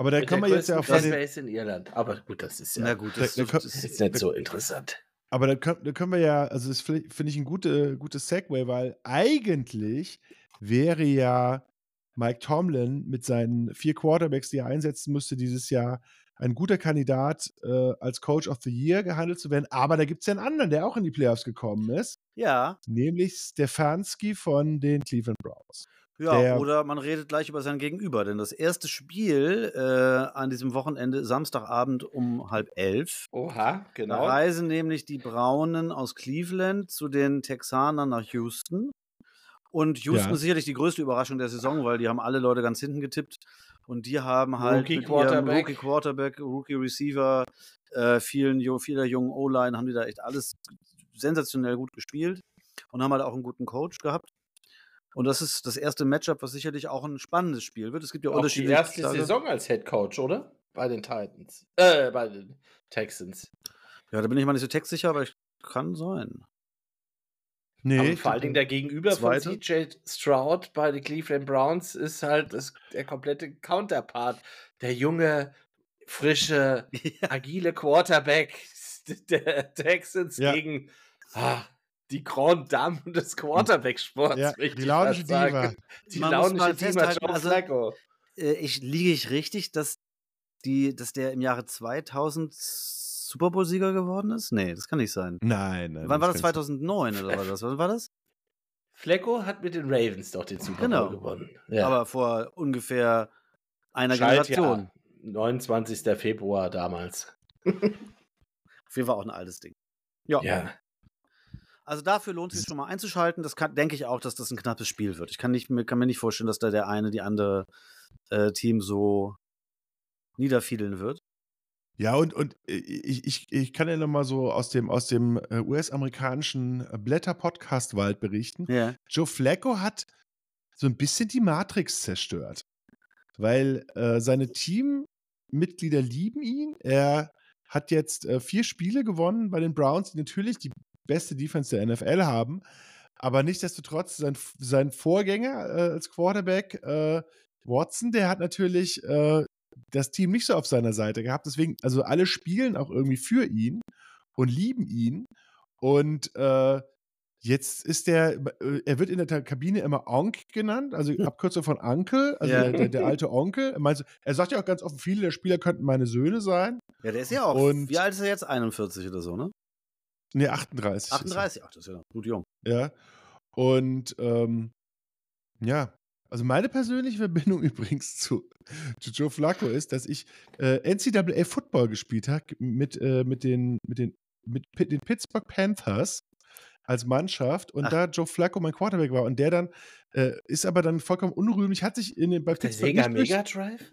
Aber da Mit kann man jetzt ja von den, Fanbase in Irland. Aber gut, das ist ja Na gut, Da- das, da kommt- das ist nicht so interessant. aber da können, da können wir ja, also das finde ich ein gute, gutes Segway, weil eigentlich wäre ja Mike Tomlin mit seinen vier Quarterbacks, die er einsetzen müsste, dieses Jahr ein guter Kandidat äh, als Coach of the Year gehandelt zu werden. Aber da gibt es ja einen anderen, der auch in die Playoffs gekommen ist, ja. nämlich Stefanski von den Cleveland Browns. Ja, Der- oder man redet gleich über sein Gegenüber, denn das erste Spiel äh, an diesem Wochenende, Samstagabend um halb elf, Oha, da genau. reisen nämlich die Braunen aus Cleveland zu den Texanern nach Houston. Und Houston Ja. ist sicherlich die größte Überraschung der Saison, weil die haben alle Leute ganz hinten getippt. Und die haben halt Rookie mit Quarterback. Rookie Quarterback, Rookie Receiver, äh, vielen, vieler jungen O-Line, haben die da echt alles sensationell gut gespielt und haben halt auch einen guten Coach gehabt. Und das ist das erste Matchup, was sicherlich auch ein spannendes Spiel wird. Es gibt ja Auch die unterschiedliche erste Tage. Saison als Head Coach, oder? Bei den Titans. Äh, bei den Texans. Ja, da bin ich mal nicht so textsicher, aber ich kann sein. Nee, Aber vor allen Dingen der Gegenüber Zweite? von CJ Stroud bei den Cleveland Browns ist halt das, der komplette Counterpart. Der junge, frische, (laughs) agile Quarterback (laughs) der Texans Ja. gegen ah, die Grand Dame des Quarterback-Sports. ja, die ich launische. Diva. Die Man launische Diva Joe also- Flacco. Äh, ich liege ich richtig, dass die, dass der im Jahre 2000 Super Bowl-Sieger geworden ist? Nee, das kann nicht sein. Nein, nein. Wann war das? kann's 2009 oder war das? Wann war das? Flacco hat mit den Ravens doch den Super Genau. Bowl gewonnen. Ja. Aber vor ungefähr einer Schaltjahr, Generation. 29. Februar damals. Auf jeden Fall auch ein altes Ding. Ja. Ja. Also dafür lohnt es sich schon mal einzuschalten. Das kann, denke ich auch, dass das ein knappes Spiel wird. Ich kann, nicht, mir- kann mir nicht vorstellen, dass da der eine, die andere äh, Team so niederfiedeln wird. Ja, und, und äh, ich, ich, ich kann ja nochmal so aus dem, aus dem äh, US-amerikanischen Blätter-Podcast-Wald berichten. Ja. Joe Flacco hat so ein bisschen die Matrix zerstört. Weil äh, seine Teammitglieder lieben ihn. Er hat jetzt äh, vier Spiele gewonnen bei den Browns, die natürlich die beste Defense der NFL haben. Aber nichtsdestotrotz, sein, sein Vorgänger äh, als Quarterback, äh, Watson, der hat natürlich äh, das Team nicht so auf seiner Seite gehabt. Deswegen, also alle spielen auch irgendwie für ihn und lieben ihn. Und äh, jetzt ist der, äh, er wird in der Kabine immer Onk genannt, also Abkürzung von Uncle, also Ja. der, der, der alte Onkel. Er, er sagt ja auch ganz offen, viele der Spieler könnten meine Söhne sein. ja, der ist ja auch. Und- wie alt ist er jetzt? 41 oder so, ne? Ne, 38. ist er. 38. Ach, das ist ja gut jung. Ja. Und ähm, ja, also meine persönliche Verbindung (laughs) übrigens zu, zu Joe Flacco ist, dass ich äh, NCAA Football gespielt habe mit, äh, mit, den, mit, den, mit den Pittsburgh Panthers als Mannschaft und Ach. da Joe Flacco mein Quarterback war und der dann äh, ist aber dann vollkommen unrühmlich, hat sich in den, bei Der Pittsburgh Sega Mega Drive?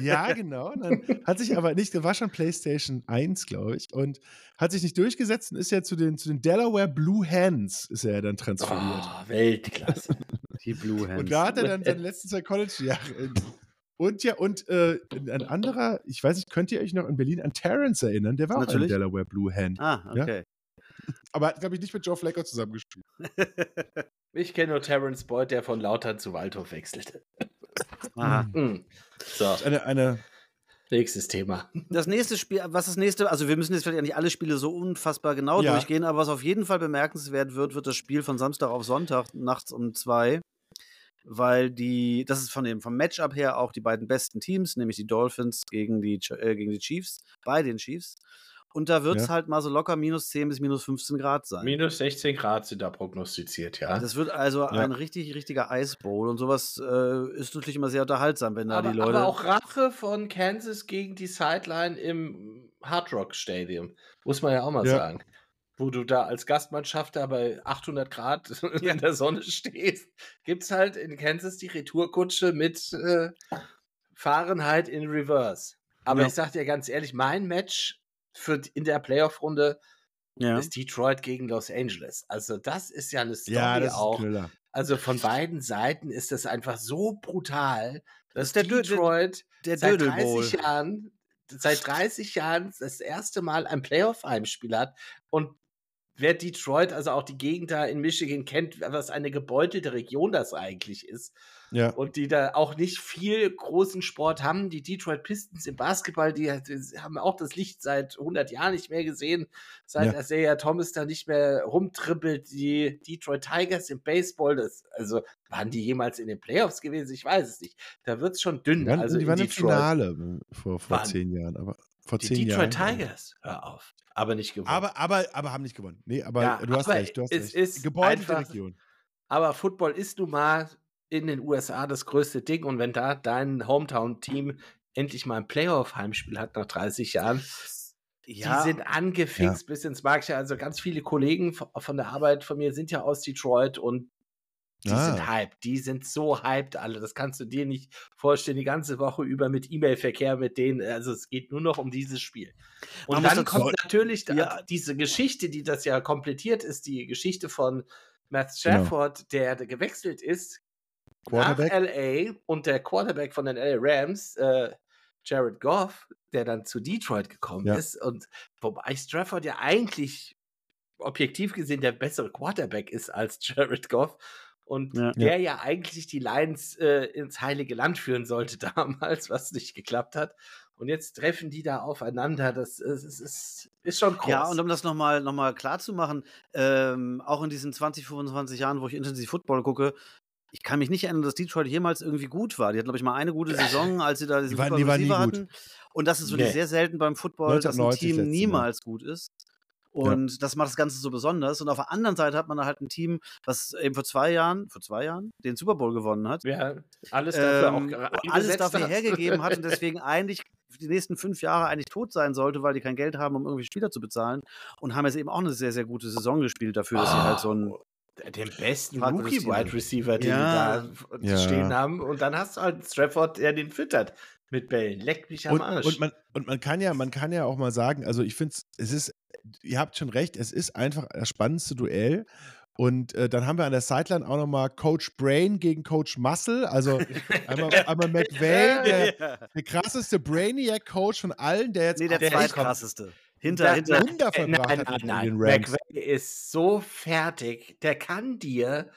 Ja, genau. Dann hat sich aber nicht, war schon PlayStation 1, glaube ich, und hat sich nicht durchgesetzt und ist ja zu den, zu den Delaware Blue Hands ist er ja dann transferiert. Oh, Weltklasse. Die Blue Hands. und da hat er dann (laughs) seine letzten zwei College-Jahre. in- Und ja, und äh, ein anderer, ich weiß nicht, könnt ihr euch noch in Berlin an Terrence erinnern? Der war auch ein Natürlich. Delaware Blue Hand. ah, Ja? okay. Aber hat, glaube ich, nicht mit Joe Flacco zusammengespielt. (laughs) Ich kenne nur Terrence Boyd, der von Lautern zu Waldhof wechselte. Aha. Hm. So, Eine, eine, nächstes Thema. Das nächste Spiel, was das nächste, also wir müssen jetzt vielleicht nicht alle Spiele so unfassbar genau Ja. durchgehen, aber was auf jeden Fall bemerkenswert wird, wird das Spiel von Samstag auf Sonntag nachts um zwei, weil die, das ist von dem, vom Matchup her auch die beiden besten Teams, nämlich die Dolphins gegen die, äh, gegen die Chiefs, bei den Chiefs. Und da wird es Ja. halt mal so locker minus 10 bis minus 15 Grad sein. Minus 16 Grad sind da prognostiziert, ja. das wird also ein richtig, richtiger Eisbowl und sowas äh, ist natürlich immer sehr unterhaltsam, wenn da aber, die Leute. aber auch Rache von Kansas gegen die Sideline im Hard Rock Stadium, muss man ja auch mal Ja. sagen. Wo du da als Gastmannschaft da bei 800 Grad (laughs) in der Sonne stehst, gibt es halt in Kansas die Retourkutsche mit äh, Fahrenheit in Reverse. Aber Ja. ich sag dir ganz ehrlich, mein Match für, in der Playoff-Runde ja. ist Detroit gegen Los Angeles. Also das ist ja eine Story ja, das auch. Also von beiden Seiten ist das einfach so brutal, dass ist der Dö- der- Detroit Der seit Dödel Bowl. 30 Jahren, seit 30 Jahren das erste Mal ein Playoff-Heimspiel hat. Und wer Detroit, also auch die Gegend da in Michigan kennt, was eine gebeutelte Region das eigentlich ist Ja. und die da auch nicht viel großen Sport haben. Die Detroit Pistons im Basketball, die, die haben auch das Licht seit 100 Jahren nicht mehr gesehen, seit Ja. Isaiah Thomas da nicht mehr rumtrippelt. Die Detroit Tigers im Baseball, das, also waren die jemals in den Playoffs gewesen? Ich weiß es nicht. Da wird es schon dünn. Die waren, also die waren im. Finale äh, vor, vor Waren- zehn Jahren. Aber vor Die zehn Detroit Jahren. Tigers, hör auf. Aber nicht gewonnen. Aber, aber, aber haben nicht gewonnen. Nee, aber Ja, du hast aber recht. Du hast es recht. einfach- Region. Aber Football ist nun mal in den USA das größte Ding. Und wenn da dein Hometown-Team endlich mal ein Playoff-Heimspiel hat nach 30 Jahren, Ja, die sind angefixt bis ins Markt. Also ganz viele Kollegen von der Arbeit von mir sind ja aus Detroit und die Ah. sind hyped. Die sind so hyped alle. Das kannst du dir nicht vorstellen. Die ganze Woche über mit E-Mail-Verkehr mit denen. Also es geht nur noch um dieses Spiel. Und dann kommt natürlich Ja. diese Geschichte, die das ja komplettiert ist, die Geschichte von Matt Genau. Stafford, der gewechselt ist nach Quarterback. LA und der Quarterback von den LA Rams, äh, Jared Goff, der dann zu Detroit gekommen Ja. ist und wobei Stafford ja eigentlich objektiv gesehen der bessere Quarterback ist als (laughs) Jared Goff und Ja. der ja. eigentlich die Lions äh, ins heilige Land führen sollte (laughs) damals, was nicht geklappt hat. Und jetzt treffen die da aufeinander. Das ist, ist, ist, ist schon groß. Ja, und um das nochmal noch mal klar zu machen, ähm, auch in diesen 20, 25 Jahren, wo ich intensiv Football gucke, ich kann mich nicht erinnern, dass Detroit jemals irgendwie gut war. Die hatten, glaube ich, mal eine gute Saison, als sie da diesen Die waren- super die waren nie Receiver gut. hatten. Und das ist wirklich Nee. sehr selten beim Football, dass ein 1990 Team letztes Mal. niemals gut ist. Und das macht das Ganze so besonders. Und auf der anderen Seite hat man da halt ein Team, was eben vor zwei Jahren, vor zwei Jahren, den Super Bowl gewonnen hat. ja, alles dafür Ähm, auch alles dafür hat. hergegeben hat und (laughs) deswegen eigentlich für die nächsten fünf Jahre eigentlich tot sein sollte, weil die kein Geld haben, um irgendwie Spieler zu bezahlen. Und haben jetzt eben auch eine sehr, sehr gute Saison gespielt dafür, dass sie halt so ein. Den besten Rookie-Wide Team. Receiver, den Ja. die da Ja. stehen haben. Und dann hast du halt Strafford, der den füttert mit Bällen. Leck mich am Und, Arsch. und, man, und man kann ja, man kann ja auch mal sagen, also ich finde es ist, ihr habt schon recht, es ist einfach das spannendste Duell. Und äh, dann haben wir an der Sideline auch nochmal Coach Brain gegen Coach Muscle. Also (laughs) einmal, einmal McVay, der, der krasseste Brainiac-Coach von allen, der jetzt nee, der der zweitkrasseste. Hinter, hinter. Wunder Äh, verbracht nein, hat nein, nein. den Rams. McVay ist so fertig. Der kann dir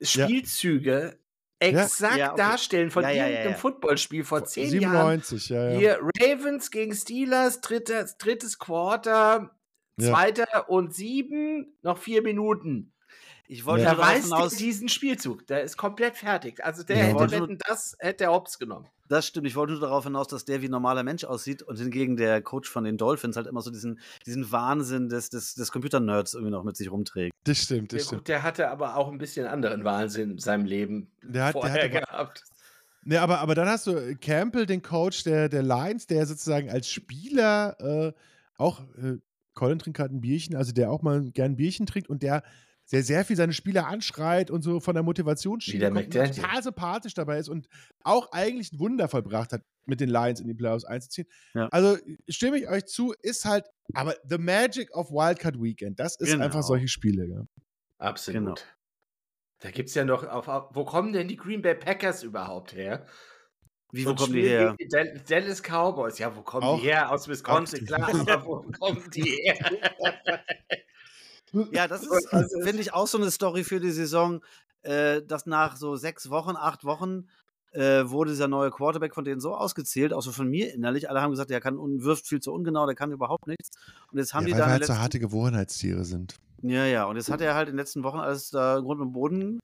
Spielzüge exakt Ja, okay. darstellen von Ja, ja, ja, irgendeinem ja. Footballspiel vor zehn Jahren. 97, ja, ja. Hier Ravens gegen Steelers, drittes, drittes Quarter, Ja. zweiter und sieben, noch vier Minuten. Ich wollte Ja. Weiß der hinaus, diesen Spielzug. Der ist komplett fertig. Also der Ja. hätte, wenn das, hätte er Hops genommen. das stimmt, ich wollte nur darauf hinaus, dass der wie ein normaler Mensch aussieht und hingegen der Coach von den Dolphins halt immer so diesen, diesen Wahnsinn des, des, des Computer-Nerds irgendwie noch mit sich rumträgt. Das stimmt, Ja, das gut, stimmt. der hatte aber auch ein bisschen anderen Wahnsinn in seinem Leben Der hat, der vorher hat aber, gehabt. Ne, aber, aber dann hast du äh, Campbell, den Coach der, der Lions, der sozusagen als Spieler äh, auch, äh, Colin trinkt gerade ein Bierchen, also der auch mal gern ein Bierchen trinkt und der der sehr viel seine Spieler anschreit und so von der Wie Motivationsschiene der kommt und total sympathisch dabei ist und auch eigentlich ein Wunder vollbracht hat, mit den Lions in die Playoffs einzuziehen. Ja. Also stimme ich euch zu, ist halt, aber the magic of Wildcard Weekend, das ist Genau. einfach solche Spiele. Ja. Absolut. Genau. Da gibt es ja noch, auf, auf, wo kommen denn die Green Bay Packers überhaupt her? Wie, wo ein kommen die her? die Dal- Dallas Cowboys. Ja, wo kommen Auch- die her? Aus Wisconsin, klar, aber wo kommen die her? (laughs) Ja, das (laughs) ist, Also- finde ich, auch so eine Story für die Saison, äh, dass nach so sechs Wochen, acht Wochen äh, wurde dieser neue Quarterback von denen so ausgezählt, auch so von mir innerlich. Alle haben gesagt, der kann und wirft viel zu ungenau, der kann überhaupt nichts. Und jetzt haben ja, die weil dann in halt so harte Gewohnheitstiere sind. Ja, ja, und jetzt hat er halt in den letzten Wochen alles da Grund und Boden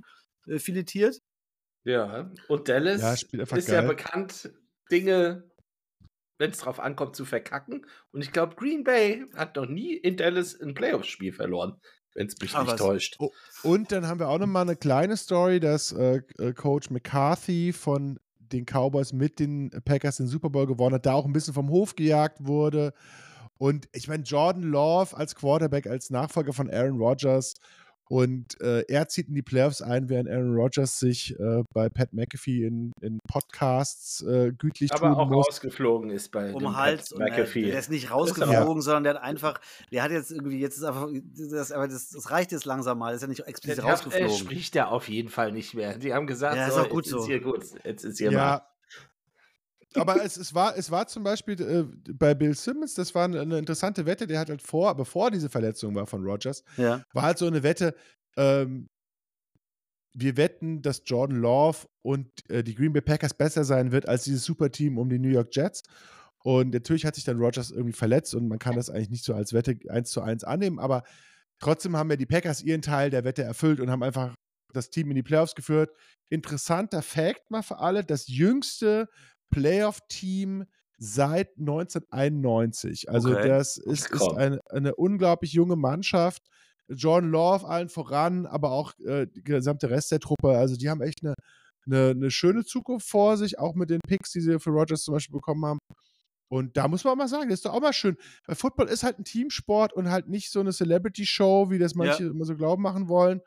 äh, filetiert. Ja, und Dallas Ja, ist ja geil. bekannt, Dinge, wenn es drauf ankommt, zu verkacken. Und ich glaube, Green Bay hat noch nie in Dallas ein Playoff-Spiel verloren, wenn es mich Ach, nicht was. täuscht. Und dann haben wir auch noch mal eine kleine Story, dass äh, äh, Coach McCarthy von den Cowboys mit den Packers den Super Bowl gewonnen hat, da auch ein bisschen vom Hof gejagt wurde. Und ich meine, Jordan Love als Quarterback, als Nachfolger von Aaron Rodgers. Und äh, er zieht in die Playoffs ein, während Aaron Rodgers sich äh, bei Pat McAfee in, in Podcasts äh, gütlich Aber tun auch muss. rausgeflogen ist bei um Hals. Pat Und, McAfee. der ist nicht rausgeflogen, sondern der hat einfach, der hat jetzt irgendwie, jetzt ist einfach, das, aber das, das reicht jetzt langsam mal, ist ja nicht explizit Der äh, rausgeflogen. spricht er auf jeden Fall nicht mehr. Die haben gesagt, Ja, ist so, auch gut jetzt so. ist hier gut. Jetzt ist hier mal. Aber es, es, war, es war zum Beispiel äh, bei Bill Simmons, das war eine, eine interessante Wette, der hat halt vor, bevor diese Verletzung war von Rodgers, Ja. war halt so eine Wette, ähm, wir wetten, dass Jordan Love und äh, die Green Bay Packers besser sein wird als dieses Superteam um die New York Jets. Und natürlich hat sich dann Rodgers irgendwie verletzt und man kann das eigentlich nicht so als Wette eins zu eins annehmen, aber trotzdem haben ja die Packers ihren Teil der Wette erfüllt und haben einfach das Team in die Playoffs geführt. Interessanter Fact mal für alle, das jüngste Playoff-Team seit 1991. Also Okay. das ist, ist eine, eine unglaublich junge Mannschaft. John Love allen voran, aber auch äh, die gesamte Rest der Truppe. Also die haben echt eine, eine, eine schöne Zukunft vor sich, auch mit den Picks, die sie für Rogers zum Beispiel bekommen haben. Und da muss man auch mal sagen, das ist doch auch mal schön. Weil Football ist halt ein Teamsport und halt nicht so eine Celebrity-Show, wie das manche immer so glauben machen wollen.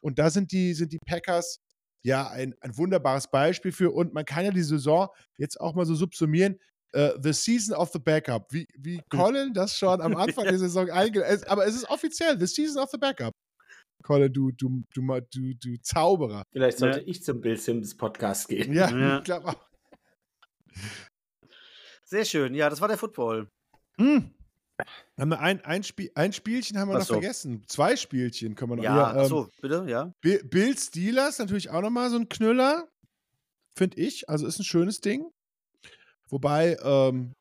Und da sind die, sind die Packers ja ein, ein wunderbares Beispiel für. Und man kann ja die Saison jetzt auch mal so subsumieren. äh, the Season of the Backup. Wie, wie Colin das schon am Anfang der (laughs) Saison einge... es- Aber es ist offiziell, The Season of the Backup. Colin, du, du, du, du, du Zauberer. Vielleicht sollte Ja. ich zum Bill Simmons Podcast gehen. Ja, Ja. (laughs) ich glaube auch. Sehr schön. Ja, das war der Football. Hm. Haben wir ein, ein, Spiel, ein Spielchen haben wir Ach noch so. vergessen. Zwei Spielchen können wir noch. Ja, ähm, achso, bitte, ja. Bi- Bill Steelers natürlich auch nochmal so ein Knüller, finde ich. Also ist ein schönes Ding. Wobei, ähm,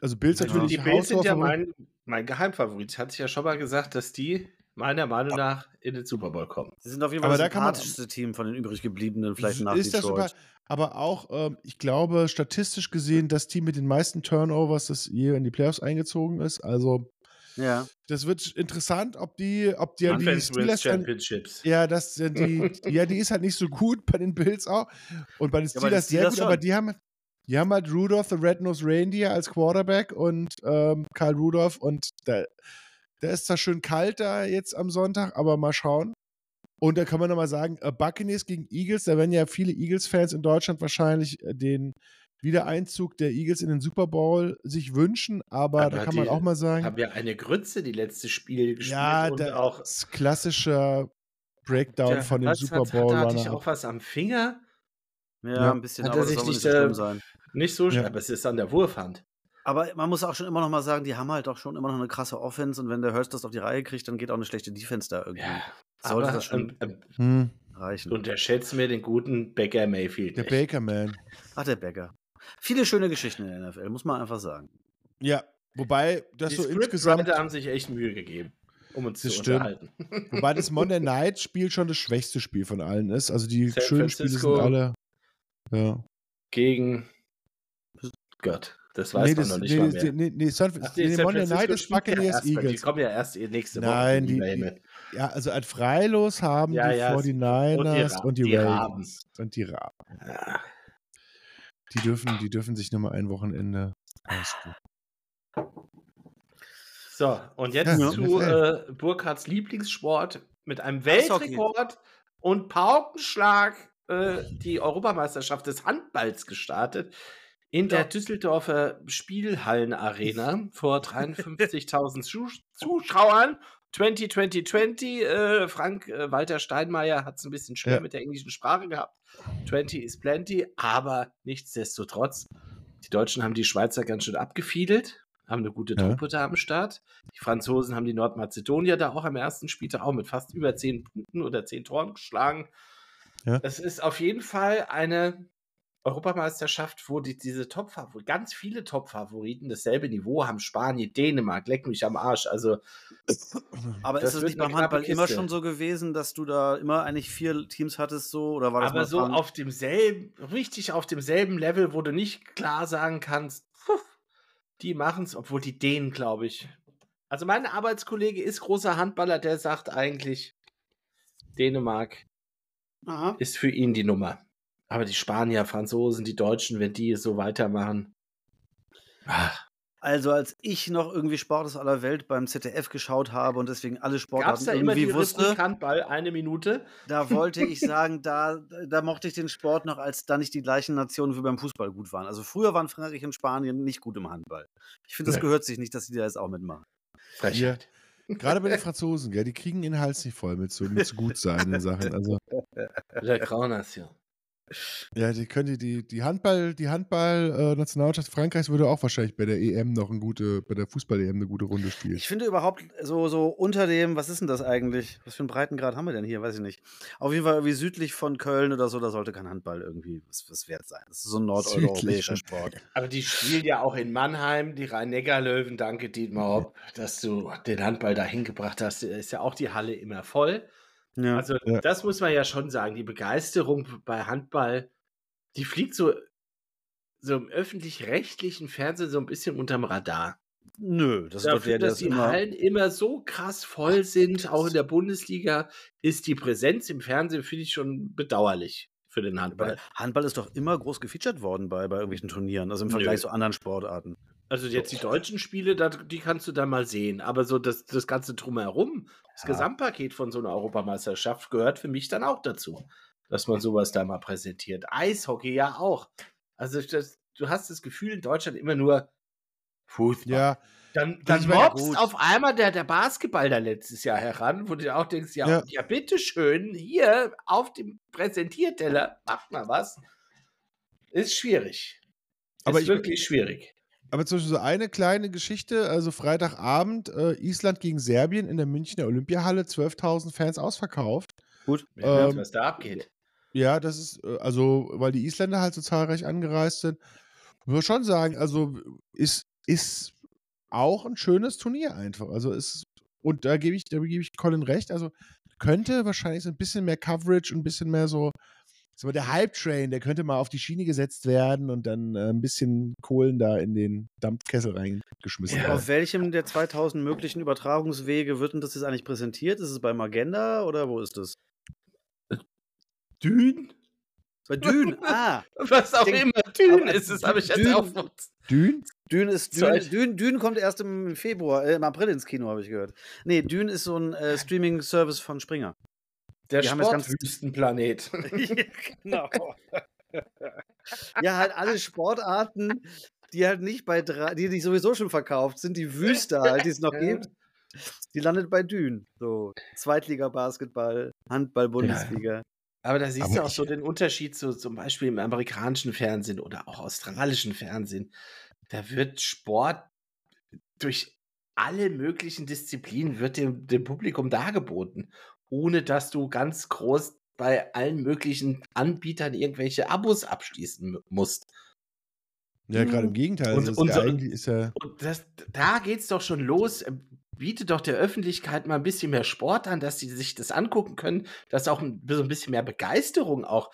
also Bills Ja. natürlich die Bills sind ja mein, mein Geheimfavorit. Ich hatte es ja schon mal gesagt, dass die meiner Meinung nach in den Super Bowl kommen. Sie sind auf jeden Aber Fall da das sympathischste Team von den übrig gebliebenen, vielleicht nach ist das Detroit. sogar, aber auch, ähm, ich glaube, statistisch gesehen, das Team mit den meisten Turnovers, das je in die Playoffs eingezogen ist. Also, ja. das wird interessant, ob die, ob die, die Defense wins Steelers dann, Championships. Ja, das sind die, (laughs) ja, die ist halt nicht so gut bei den Bills auch. Und bei den Ja, Steelers sehr Steelers gut, aber die haben, die haben halt Rudolph, the Red-Nosed Reindeer als Quarterback und ähm, Kyle Rudolph und da, da ist zwar schön kalt da jetzt am Sonntag, aber mal schauen. Und da kann man nochmal sagen, äh, Buccaneers gegen Eagles, da werden ja viele Eagles-Fans in Deutschland wahrscheinlich äh, den Wiedereinzug der Eagles in den Super Bowl sich wünschen, aber, Aber da kann man die auch mal sagen, Haben ja eine Grütze die letzte Spiel gespielt ja, und das auch klassischer Breakdown von dem Super hat, Bowl Hat, hatte ich auch was am Finger? Ja, Ja. ein bisschen, Hat aber er das sich soll nicht nicht, so schlimm äh, sein. Nicht so schlimm, Ja. aber es ist an der Wurfhand. Aber man muss auch schon immer noch mal sagen, die haben halt auch schon immer noch eine krasse Offense und wenn der Hurst das auf die Reihe kriegt, dann geht auch eine schlechte Defense da irgendwie. Ja, Sollte aber das schon ähm, ähm, Hm, reichen. unterschätzt mir den guten Baker Mayfield. der nicht. Baker Man. Ach, der Bäcker. Viele schöne Geschichten in der NFL, muss man einfach sagen. Ja, wobei das Die so insgesamt, Scriptwriter haben sich echt Mühe gegeben, um uns Das zu stimmt. unterhalten. (laughs) wobei das Monday Night Spiel schon das schwächste Spiel von allen ist. Also die San schönen Spiele sind Francisco. alle. Ja. Gegen Gott, das weiß nee, man das, noch nicht nee, mal nee, mehr. nee, nee, San, Ach, nee, San Monday Francisco Night ist spielt ja Buccaneers erst mal- Die Eagles. kommen ja erst nächste Woche. Nein, die, die. Ja, also als Freilos haben Ja, die ja, 49ers Ra- und die, die Ravens. Und die Raben. Ja. Die dürfen, die dürfen sich nochmal ein Wochenende ausruhen. So, und jetzt Ja, zu (laughs) äh, Burkhards Lieblingssport, mit einem. Weltrekord und Paukenschlag äh, die Europameisterschaft des Handballs gestartet. In der. Düsseldorfer Spielhallenarena (laughs) vor 53.000 Zu Zuschauern. 2020, äh, Frank äh, Walter Steinmeier hat es ein bisschen schwer Ja. mit der englischen Sprache gehabt. 20 is plenty, aber nichtsdestotrotz, die Deutschen haben die Schweizer ganz schön abgefiedelt, haben eine gute Ja. Truppe da am Start. Die Franzosen haben die Nordmazedonier da auch am ersten Spieltag auch mit fast über 10 Punkten oder 10 Toren geschlagen. Ja. Es ist auf jeden Fall eine Europameisterschaft, wo die, diese Top ganz viele Top-Favoriten dasselbe Niveau haben. Spanien, Dänemark, leck mich am Arsch. Also Aber ist es nicht beim Handball knappe immer Kiste. schon so gewesen, dass du da immer eigentlich vier Teams hattest so? Oder war das aber so auf demselben, richtig auf demselben Level, wo du nicht klar sagen kannst, puh, die machen es, obwohl die Dänen, glaube ich. Also mein Arbeitskollege ist großer Handballer, der sagt eigentlich, Dänemark Aha. ist für ihn die Nummer. Aber die Spanier, Franzosen, die Deutschen, wenn die so weitermachen. Ach, Also als ich noch irgendwie Sport aus aller Welt beim ZDF geschaut habe und deswegen alle Sportarten da immer die irgendwie wusste, Rubrik Handball, eine Minute? da wollte ich (laughs) sagen, da, da mochte ich den Sport noch, als da nicht die gleichen Nationen wie beim Fußball gut waren. Also früher waren Frankreich und Spanien nicht gut im Handball. Ich finde, das Nee. gehört sich nicht, dass die da jetzt auch mitmachen. Frechheit. Gerade bei den Franzosen, gell, die kriegen den Hals nicht voll mit so, mit so gut sein in Sachen. Also, La Grande Nation. Ja, die könnte die, die Handball, die Handball-Nationalmannschaft Frankreichs würde auch wahrscheinlich bei der EM noch eine gute, bei der Fußball-EM eine gute Runde spielen. Ich finde überhaupt so, so unter dem, was ist denn das eigentlich? Was für einen Breitengrad haben wir denn hier? Weiß ich nicht. Auf jeden Fall irgendwie südlich von Köln oder so, da sollte kein Handball irgendwie was, was wert sein. Das ist so ein nordeuropäischer Sport. Aber die spielen ja auch in Mannheim, die Rhein-Neckar-Löwen. Danke, Dietmar Hopp, dass du den Handball dahin gebracht hast. Ist ja auch die Halle immer voll. Ja. Also, Ja. das muss man ja schon sagen. Die Begeisterung bei Handball, die fliegt so, so im öffentlich-rechtlichen Fernsehen so ein bisschen unterm Radar. Nö, das ist doch Dafür, der, der dass ist die immer. Hallen immer so krass voll sind, auch in der Bundesliga, ist die Präsenz im Fernsehen, finde ich, schon bedauerlich für den Handball. Handball ist doch immer groß gefeatured worden bei, bei irgendwelchen Turnieren, also im Vergleich Nö. zu anderen Sportarten. Also jetzt die deutschen Spiele, die kannst du da mal sehen. Aber so das, das Ganze drumherum, das Ja. Gesamtpaket von so einer Europameisterschaft gehört für mich dann auch dazu, dass man sowas da mal präsentiert. Eishockey ja auch. Also das, du hast das Gefühl in Deutschland immer nur Fußball. Ja, Dann, dann mobst auf einmal der, der Basketball da letztes Jahr heran, wo du auch denkst, ja, Ja. ja. bitteschön, hier auf dem Präsentierteller, macht mal was. Ist schwierig. Aber ist ich- wirklich schwierig. Aber zum Beispiel so eine kleine Geschichte, also Freitagabend, äh, Island gegen Serbien in der Münchner Olympiahalle, 12.000 Fans ausverkauft. Gut. Ja, Ähm, was da abgeht. Ja, das ist, äh, also, weil die Isländer halt so zahlreich angereist sind. Ich muss schon sagen, also ist, ist auch ein schönes Turnier einfach. Also ist, und da gebe ich, da gebe ich Colin recht, also könnte wahrscheinlich so ein bisschen mehr Coverage und ein bisschen mehr so, so der Hype-Train, der könnte mal auf die Schiene gesetzt werden und dann äh, ein bisschen Kohlen da in den Dampfkessel reingeschmissen Ja. werden. Auf welchem der 2000 möglichen Übertragungswege wird denn das jetzt eigentlich präsentiert? Ist es beim Agenda oder wo ist das? Dün? Bei Dün. (laughs) ah, Was auch Denk- immer Dün ist, das habe ich jetzt Dün- auch. Dün? Dün ist Dün. Dün, Dün kommt erst im Februar, äh, im April ins Kino, habe ich gehört. Nee, Dün ist so ein äh, Streaming-Service von Springer. Der Sportwüstenplanet. (laughs) ja, genau. ja, halt alle Sportarten, die halt nicht bei drei, die, die sowieso schon verkauft sind, die Wüste halt, die es noch Ja. gibt, die landet bei Dün. So, Zweitliga-Basketball, Handball-Bundesliga. Aber da siehst Aber du auch so den Unterschied zu zum Beispiel im amerikanischen Fernsehen oder auch australischen Fernsehen. Da wird Sport durch alle möglichen Disziplinen wird dem, dem Publikum dargeboten, ohne dass du ganz groß bei allen möglichen Anbietern irgendwelche Abos abschließen mu- musst. Ja, gerade im Gegenteil. Und- Also und ist ja. Und das, da geht's doch schon los. äh, Biete doch der Öffentlichkeit mal ein bisschen mehr Sport an, dass sie sich das angucken können, dass auch ein, so ein bisschen mehr Begeisterung auch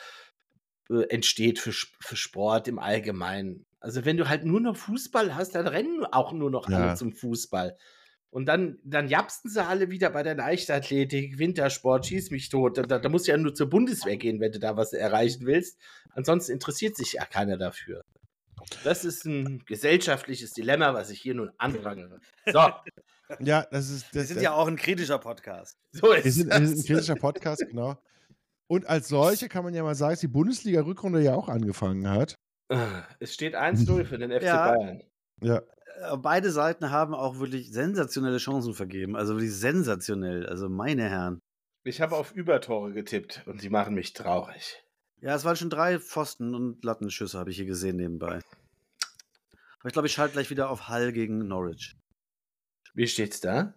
äh, entsteht für, für Sport im Allgemeinen. Also wenn du halt nur noch Fußball hast, dann rennen auch nur noch alle Ja. zum Fußball. Und dann, dann japsten sie alle wieder bei der Leichtathletik, Wintersport, schieß mich tot. Da, da, musst du ja nur zur Bundeswehr gehen, wenn du da was erreichen willst. Ansonsten interessiert sich ja keiner dafür. Das ist ein gesellschaftliches Dilemma, was ich hier nun anprangere. So, Ja, das ist. Wir Das, sind ja auch ein kritischer Podcast. So ist wir sind, wir sind ein das. kritischer Podcast, genau. Und als solche kann man ja mal sagen, dass die Bundesliga-Rückrunde ja auch angefangen hat. Es steht 1-0 für den FC Ja. Bayern. Ja. Äh, Beide Seiten haben auch wirklich sensationelle Chancen vergeben. Also wirklich sensationell. Also meine Herren. Ich habe auf Übertore getippt und sie machen mich traurig. Ja, es waren schon drei Pfosten und Lattenschüsse, habe ich hier gesehen nebenbei. Aber ich glaube, ich schalte gleich wieder auf Hall gegen Norwich. Wie steht's da?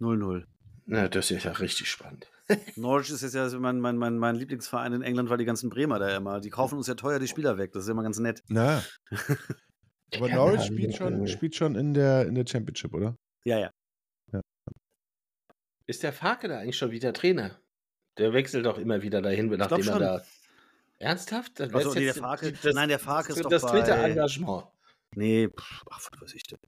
0-0. Na, das ist ja richtig spannend. (laughs) Norwich ist jetzt ja mein, mein, mein, mein Lieblingsverein in England, weil die ganzen Bremer da immer, die kaufen uns ja teuer die Spieler weg. Das ist immer ganz nett. Na. (laughs) Aber Ja, Norwich ja, spielt ja. schon, spielt schon in der, in der Championship, oder? Ja, ja. Ist der Farke da eigentlich schon wieder Trainer? Der wechselt doch immer wieder dahin, nachdem er da. Ernsthaft? Das Also, nee, der Farke- das, nein, der Farke das, ist doch das dritte bei- Engagement. Nee, pff, ach, was weiß ich denn.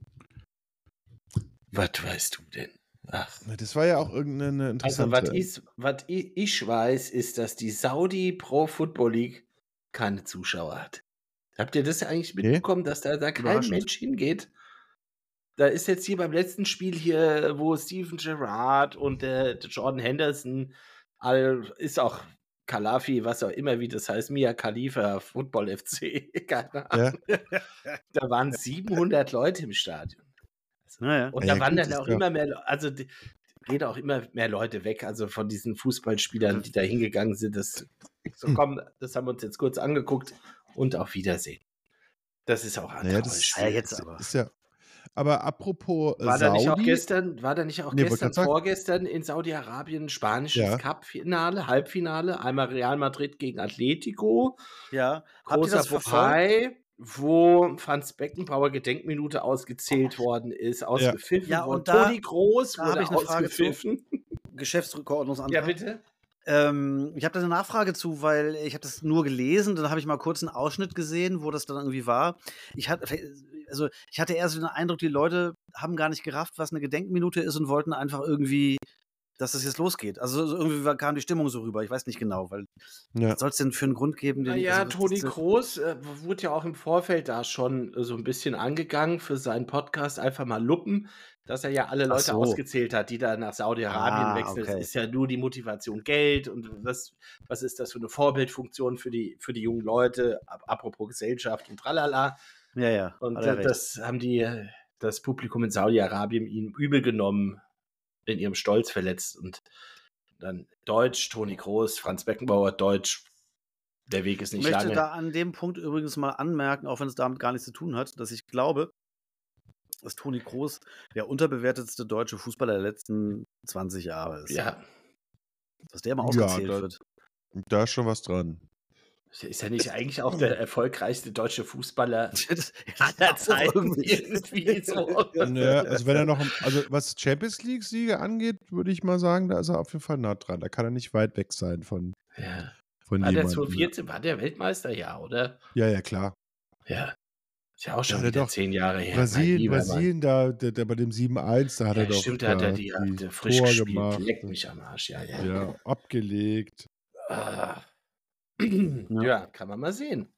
Was weißt du denn? Ach. Das war ja auch irgendeine Also, interessante. was ich, was ich, ich weiß, ist, dass die Saudi Pro Football League keine Zuschauer hat. Habt ihr das eigentlich Nee. mitbekommen, dass da, da kein. Mensch hingeht? Da ist jetzt hier beim letzten Spiel hier, wo Steven Gerrard und der, der Jordan Henderson, all, ist auch Kalafi, was auch immer, wie das heißt, Mia Khalifa, Football FC, (laughs) keine Ahnung. Da waren 700 Leute im Stadion. Und Ja, da ja, wandern gut, auch ja- immer mehr, also die, gehen auch immer mehr Leute weg, also von diesen Fußballspielern, die da hingegangen sind. Das, so komm, das haben wir uns jetzt kurz angeguckt und auf Wiedersehen. Das ist auch Naja, das. Ah, ja, jetzt aber. Ist ja. Aber apropos äh, War da nicht auch Saudi, gestern, war da nicht auch Nee, gestern, vorgestern in Saudi-Arabien ein spanisches Ja. Cup-Finale, Halbfinale, einmal Real Madrid gegen Atletico, Ja. Habt ihr großer? Bohai, wo Franz Beckenbauer Gedenkminute ausgezählt worden ist, ausgepfiffen Ja, worden. und da- Toni Groß da wurde ich eine Frage zu. ausgepfiffen. Geschäftsordnungsantrag. Ja, bitte. Ähm, ich habe da eine Nachfrage zu, weil ich habe das nur gelesen, dann habe ich mal kurz einen Ausschnitt gesehen, wo das dann irgendwie war. Ich hatte, also ich hatte eher so den Eindruck, die Leute haben gar nicht gerafft, was eine Gedenkminute ist und wollten einfach irgendwie, dass das jetzt losgeht. Also so irgendwie kam die Stimmung so rüber. Ich weiß nicht genau, weil Ja. was soll es denn für einen Grund geben? den- Naja, also, Toni Kroos äh, wurde ja auch im Vorfeld da schon äh, so ein bisschen angegangen für seinen Podcast einfach mal Luppen, dass er ja alle Leute so. ausgezählt hat, die da nach Saudi-Arabien Ah, wechseln. okay. Das ist ja nur die Motivation Geld und was, was ist das für eine Vorbildfunktion für die, für die jungen Leute, Ap- apropos Gesellschaft und tralala. Ja, ja. Und recht. das haben die, das Publikum in Saudi-Arabien ihm übel genommen, in ihrem Stolz verletzt und dann Deutsch, Toni Kroos, Franz Beckenbauer, Deutsch, der Weg ist Ich nicht möchte lange. da an dem Punkt übrigens mal anmerken, auch wenn es damit gar nichts zu tun hat, dass ich glaube, dass Toni Kroos der unterbewertetste deutsche Fußballer der letzten 20 Jahre ist. Ja, Dass der Ja, ausgezählt da- wird. Da ist schon was dran. ist er nicht eigentlich auch der erfolgreichste deutsche Fußballer (laughs) Das- aller Zeiten irgendwie. so? (laughs) Naja, also wenn er noch, also was Champions League-Siege angeht, würde ich mal sagen, da ist er auf jeden Fall nah dran. Da kann er nicht weit weg sein von, Ja. von War der jemandem. 2014, war der Weltmeister? Ja, oder? Ja, ja, klar. Ja. Ist ja auch schon er wieder doch zehn Jahre her. Brasilien. Brasilien da, der, der bei dem 7-1, da hat er Ja, doch stimmt, da hat er die, die die frisch Tor gespielt. gemacht. Leck mich am Arsch, ja, ja. Ja, abgelegt. Ah. (clears throat) ja, kann man mal sehen.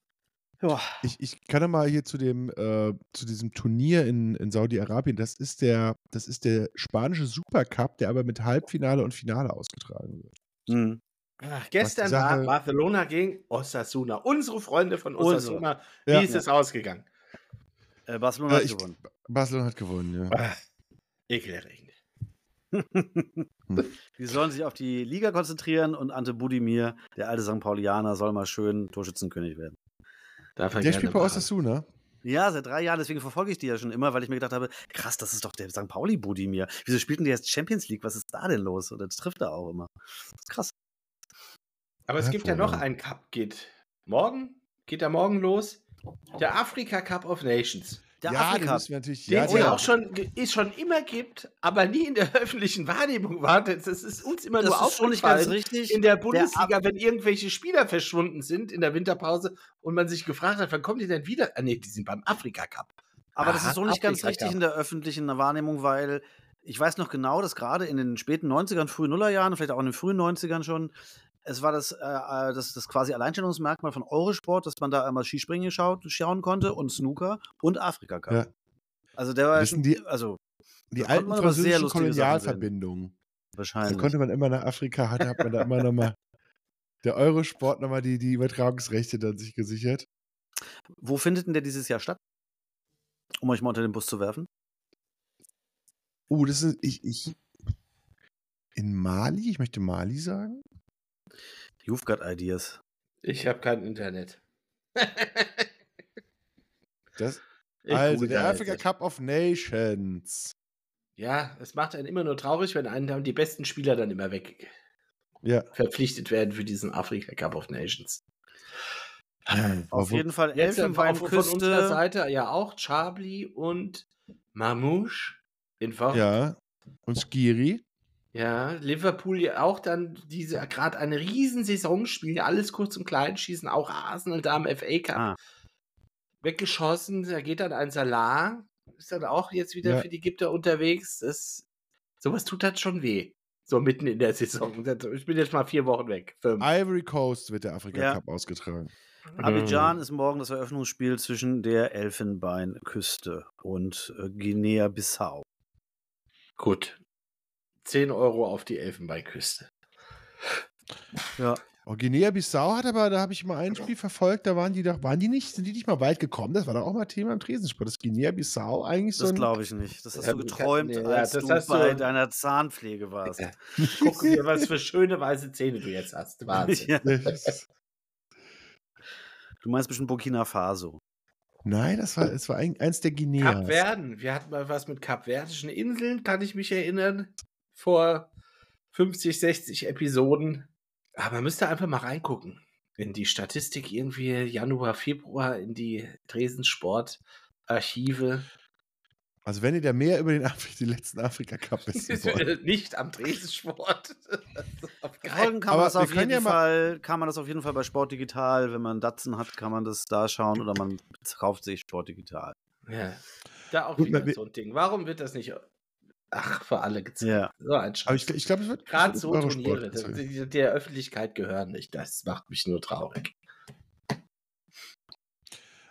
Ja, Ich, ich kann ja mal hier zu dem, äh, zu diesem Turnier in, in Saudi-Arabien, das ist der, das ist der spanische Supercup, der aber mit Halbfinale und Finale ausgetragen wird. hm. Ach, gestern war Sache- Barcelona gegen Osasuna. Unsere Freunde von Unsere. Osasuna. Wie Ja. ist es ausgegangen? Äh, Barcelona Äh, hat ich- gewonnen. Barcelona hat gewonnen, ja. Ah, ekelerregend. (laughs) Die sollen sich auf die Liga konzentrieren und Ante Budimir, der alte St. Paulianer, soll mal schön Torschützenkönig werden. Darf er Der spielt bei. Osasuna. Ja, seit drei Jahren, deswegen verfolge ich die ja schon immer, weil ich mir gedacht habe, krass, das ist doch der St. Pauli Budimir. Wieso spielten die jetzt Champions League? Was ist da denn los? Und das trifft er auch immer. Das ist krass. Aber es gibt ja noch Hervorragend. einen Cup, geht morgen, geht er morgen los. Der Afrika Cup of Nations. Der ja, Afrika. den müssen wir natürlich. Den Ja, es der, ja auch schon, es schon immer gibt, aber nie in der (laughs) öffentlichen Wahrnehmung war. Das das ist uns immer das nur ist schon nicht ganz aufgefallen richtig. in der Bundesliga, wenn irgendwelche Spieler verschwunden sind in der Winterpause und man sich gefragt hat, wann kommen die denn wieder? Ah, nee, die sind beim Afrika Cup. Aber das Aha, ist so nicht ganz richtig Cup. in der öffentlichen Wahrnehmung, weil ich weiß noch genau, dass gerade in den späten 90ern, frühen Nullerjahren, vielleicht auch in den frühen 90ern schon, es war das, äh, äh, das, das quasi Alleinstellungsmerkmal von Eurosport, dass man da einmal Skispringen schaut, schauen konnte und Snooker und Afrika Cup. Ja. Also der war schon, die- also Die Da alten französischen. Kolonialverbindungen. Da Wahrscheinlich. konnte man immer nach Afrika, hatte, hat man da immer nochmal (laughs) der Eurosport nochmal die, die Übertragungsrechte dann sich gesichert. Wo findet denn der dieses Jahr statt? Um euch mal unter den Bus zu werfen. Oh, das ist, ich, ich, in Mali, ich möchte Mali sagen. You've got ideas. Ich habe kein Internet. (laughs) Das, also, der Africa jetzt. Cup of Nations. Ja, es macht einen immer nur traurig, wenn einen dann die besten Spieler dann immer weg Ja, verpflichtet werden für diesen Afrika Cup of Nations. Auf wo- jeden Fall äh, von unserer Elfenbeinküste. Seite ja auch Chabli und Mamouche in Fort. Ja, und Skiri. Ja, Liverpool ja auch dann diese gerade eine Riesensaison spielen, alles kurz und klein schießen, auch Arsenal da im FA Cup Ah. weggeschossen. Da geht dann ein Salah, ist dann auch jetzt wieder Ja. für die Ägypter unterwegs. Das, sowas tut halt schon weh. So mitten in der Saison. (laughs) Ich bin jetzt mal vier Wochen weg. Fünf. Ivory Coast wird der Afrika Ja. Cup ausgetragen. Abidjan ist morgen das Eröffnungsspiel zwischen der Elfenbeinküste und äh, Guinea-Bissau. Gut. 10 Euro auf die Elfenbeinküste. Ja. Oh, Guinea-Bissau hat aber, da habe ich mal ein Spiel verfolgt, da waren die doch, waren die nicht, sind die nicht mal weit gekommen? Das war doch auch mal Thema im Tresensport. Das Guinea-Bissau eigentlich so Das glaube ich nicht. Das hast Ja, du ich kann- geträumt, nee, ja, als das du hast du- bei deiner Zahnpflege warst. Ja. (laughs) Guck dir, was für schöne weiße Zähne du jetzt hast. (laughs) Wahnsinn. Ja. Das- Du meinst bestimmt Burkina Faso. Nein, das war, es war ein, eins der Guineas. Kap Verden. Wir hatten mal was mit kapverdischen Inseln, kann ich mich erinnern. Vor 50, 60 Episoden. Aber man müsste einfach mal reingucken. In die Statistik irgendwie Januar, Februar, in die Tresensport-Archive. Also wenn ihr da mehr über den Afri die letzten Afrika Cup wissen wollt. (laughs) Nicht am (laughs) keinen- Folgen kann Aber man das auf jeden ja Fall, kann man das auf jeden Fall bei Sport Digital, wenn man Datsen hat, kann man das da schauen oder man kauft sich Sport Digital. Ja. Da auch Gut, wieder so ein Ding. Warum wird das nicht ach, für alle gezeigt? Ja. So ein Scheiß. Aber ich, ich glaube, es wird Gerade so Turniere, die, der Öffentlichkeit gehören nicht. Das macht mich nur traurig.